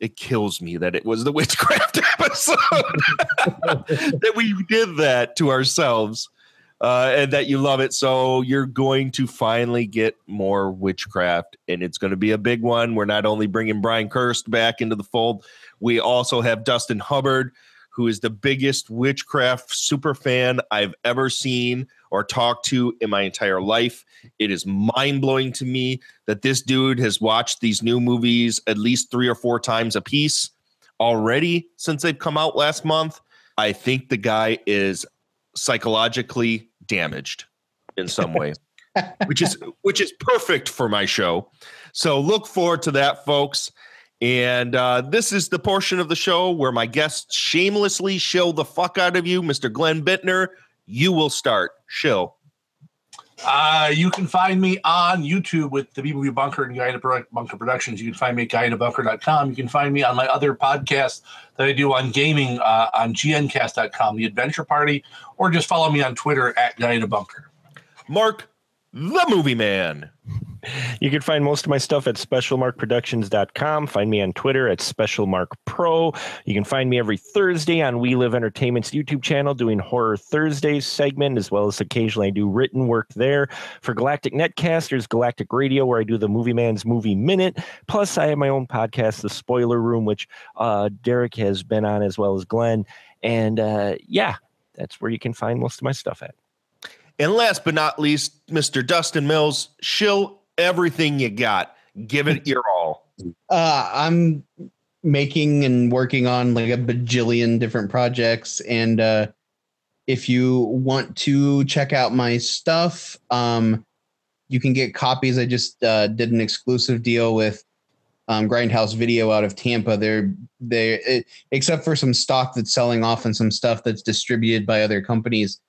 Speaker 2: it kills me that it was the witchcraft episode that we did that to ourselves uh, and that you love it. So you're going to finally get more witchcraft, and it's going to be a big one. We're not only bringing Brian Kirst back into the fold, we also have Dustin Hubbard, who is the biggest witchcraft super fan I've ever seen or talked to in my entire life. It is mind blowing to me that this dude has watched these new movies at least three or four times a piece already since they've come out last month. I think the guy is psychologically damaged in some way, which is which is perfect for my show. So look forward to that, folks. And uh, this is the portion of the show where my guests shamelessly shill the fuck out of you, Mr. Glenn Bittner. You will start. Shill.
Speaker 8: Uh, you can find me on YouTube with the B-Movie Bunker and Guy Pro- Bunker Productions. You can find me at guyinabunker.com. You can find me on my other podcast that I do on gaming uh, on gncast.com, The Adventure Party, or just follow me on Twitter at Guy in a Bunker.
Speaker 2: Mark, the movie man.
Speaker 7: You can find most of my stuff at specialmarkproductions.com. Find me on Twitter at specialmarkpro. You can find me every Thursday on We Live Entertainment's YouTube channel doing Horror Thursdays segment, as well as occasionally I do written work there. For Galactic Netcast, there's Galactic Radio, where I do the Movie Man's Movie Minute. Plus, I have my own podcast, The Spoiler Room, which uh, Derek has been on, as well as Glenn. And uh, yeah, that's where you can find most of my stuff at.
Speaker 2: And last but not least, Mr. Dustin Mills, shill everything you got. Give it your all.
Speaker 6: Uh, I'm making and working on like a bajillion different projects. And uh, if you want to check out my stuff, um, you can get copies. I just uh, did an exclusive deal with um, Grindhouse Video out of Tampa. They're they except for some stock that's selling off and some stuff that's distributed by other companies.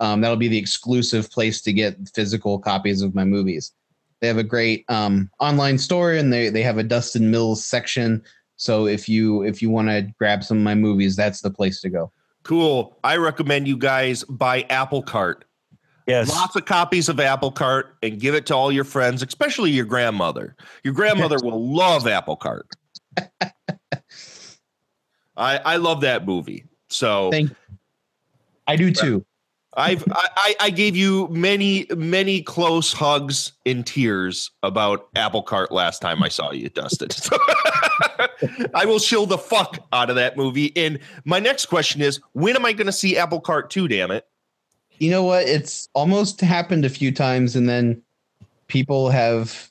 Speaker 6: Um, that'll be the exclusive place to get physical copies of my movies. They have a great um, online store and they they have a Dustin Mills section. So if you if you want to grab some of my movies, that's the place to go.
Speaker 2: Cool. I recommend you guys buy Apple Cart.
Speaker 7: Yes.
Speaker 2: Lots of copies of Apple Cart and give it to all your friends, especially your grandmother. Your grandmother will love Apple Cart. I I love that movie. So
Speaker 6: Thank I do too.
Speaker 2: I've I, I gave you many many close hugs and tears about Apple Cart last time I saw you, Dustin. So I will chill the fuck out of that movie. And my next question is, when am I going to see Apple Cart two? Damn it!
Speaker 6: You know what? It's almost happened a few times, and then people have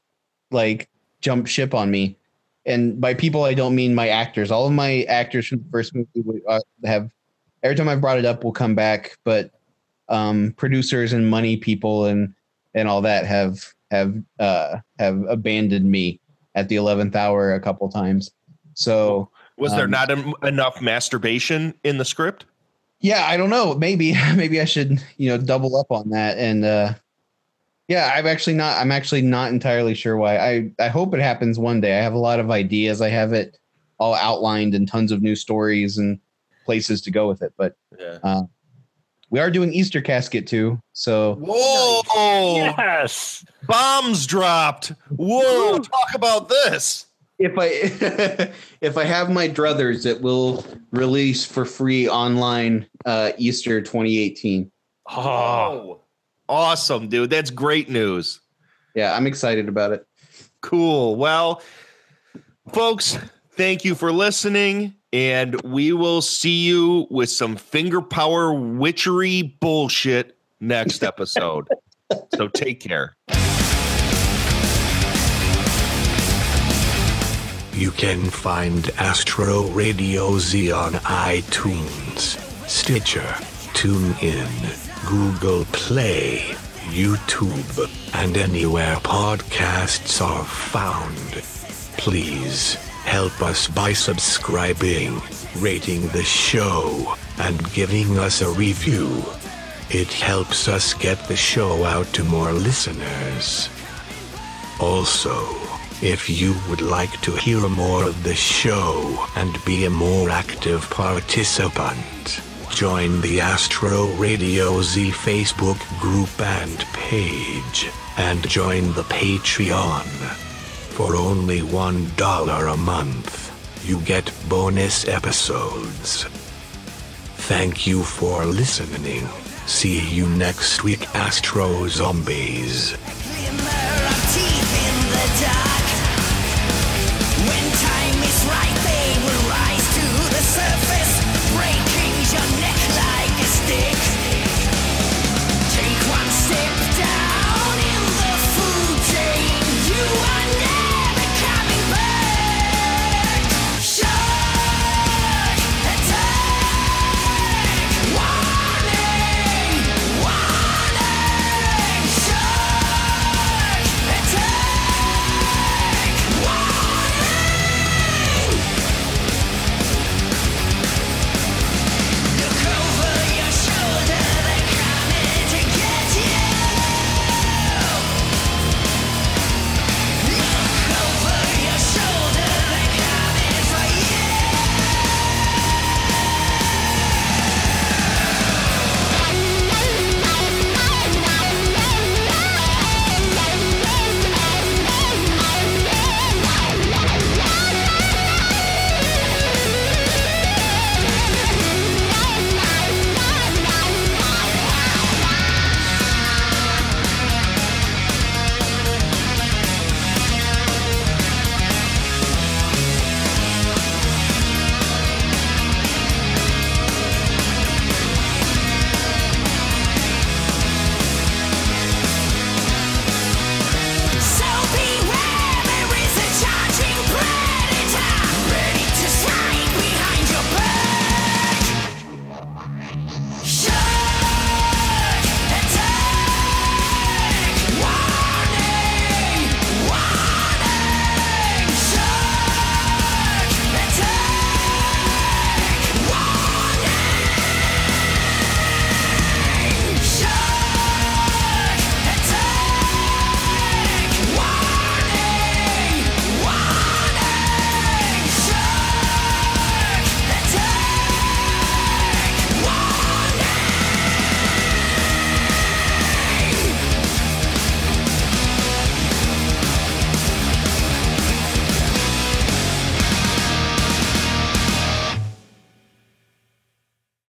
Speaker 6: like jumped ship on me. And by people, I don't mean my actors. All of my actors from the first movie uh, have every time I've brought it up will come back, but um, producers and money people and and all that have have uh, have abandoned me at the eleventh hour a couple times. So
Speaker 2: Was there
Speaker 6: um,
Speaker 2: not em- enough masturbation in the script?
Speaker 6: Yeah, I don't know. Maybe maybe I should you know double up on that and uh, yeah, I'm actually not. I'm actually not entirely sure why. I I hope it happens one day. I have a lot of ideas. I have it all outlined and tons of new stories and places to go with it. But
Speaker 2: Yeah.
Speaker 6: uh, we are doing Easter Casket too. So
Speaker 2: Whoa!
Speaker 7: Yes.
Speaker 2: Bombs dropped. Whoa! Talk about this.
Speaker 6: if I if I have my druthers, it will release for free online uh, Easter 2018.
Speaker 2: Oh, awesome, dude! That's great news.
Speaker 6: Yeah, I'm excited about it.
Speaker 2: Cool. Well, folks, thank you for listening. And we will see you with some finger power witchery bullshit next episode. so take care.
Speaker 18: You can find Astro Radio Z on iTunes, Stitcher, TuneIn, Google Play, YouTube, and anywhere podcasts are found. Please help us by subscribing, rating the show, and giving us a review. It helps us get the show out to more listeners. Also, if you would like to hear more of the show and be a more active participant, join the Astro Radio Z Facebook group and page, and join the Patreon. For only $1 a month, you get bonus episodes. Thank you for listening. See you next week, Astro Zombies.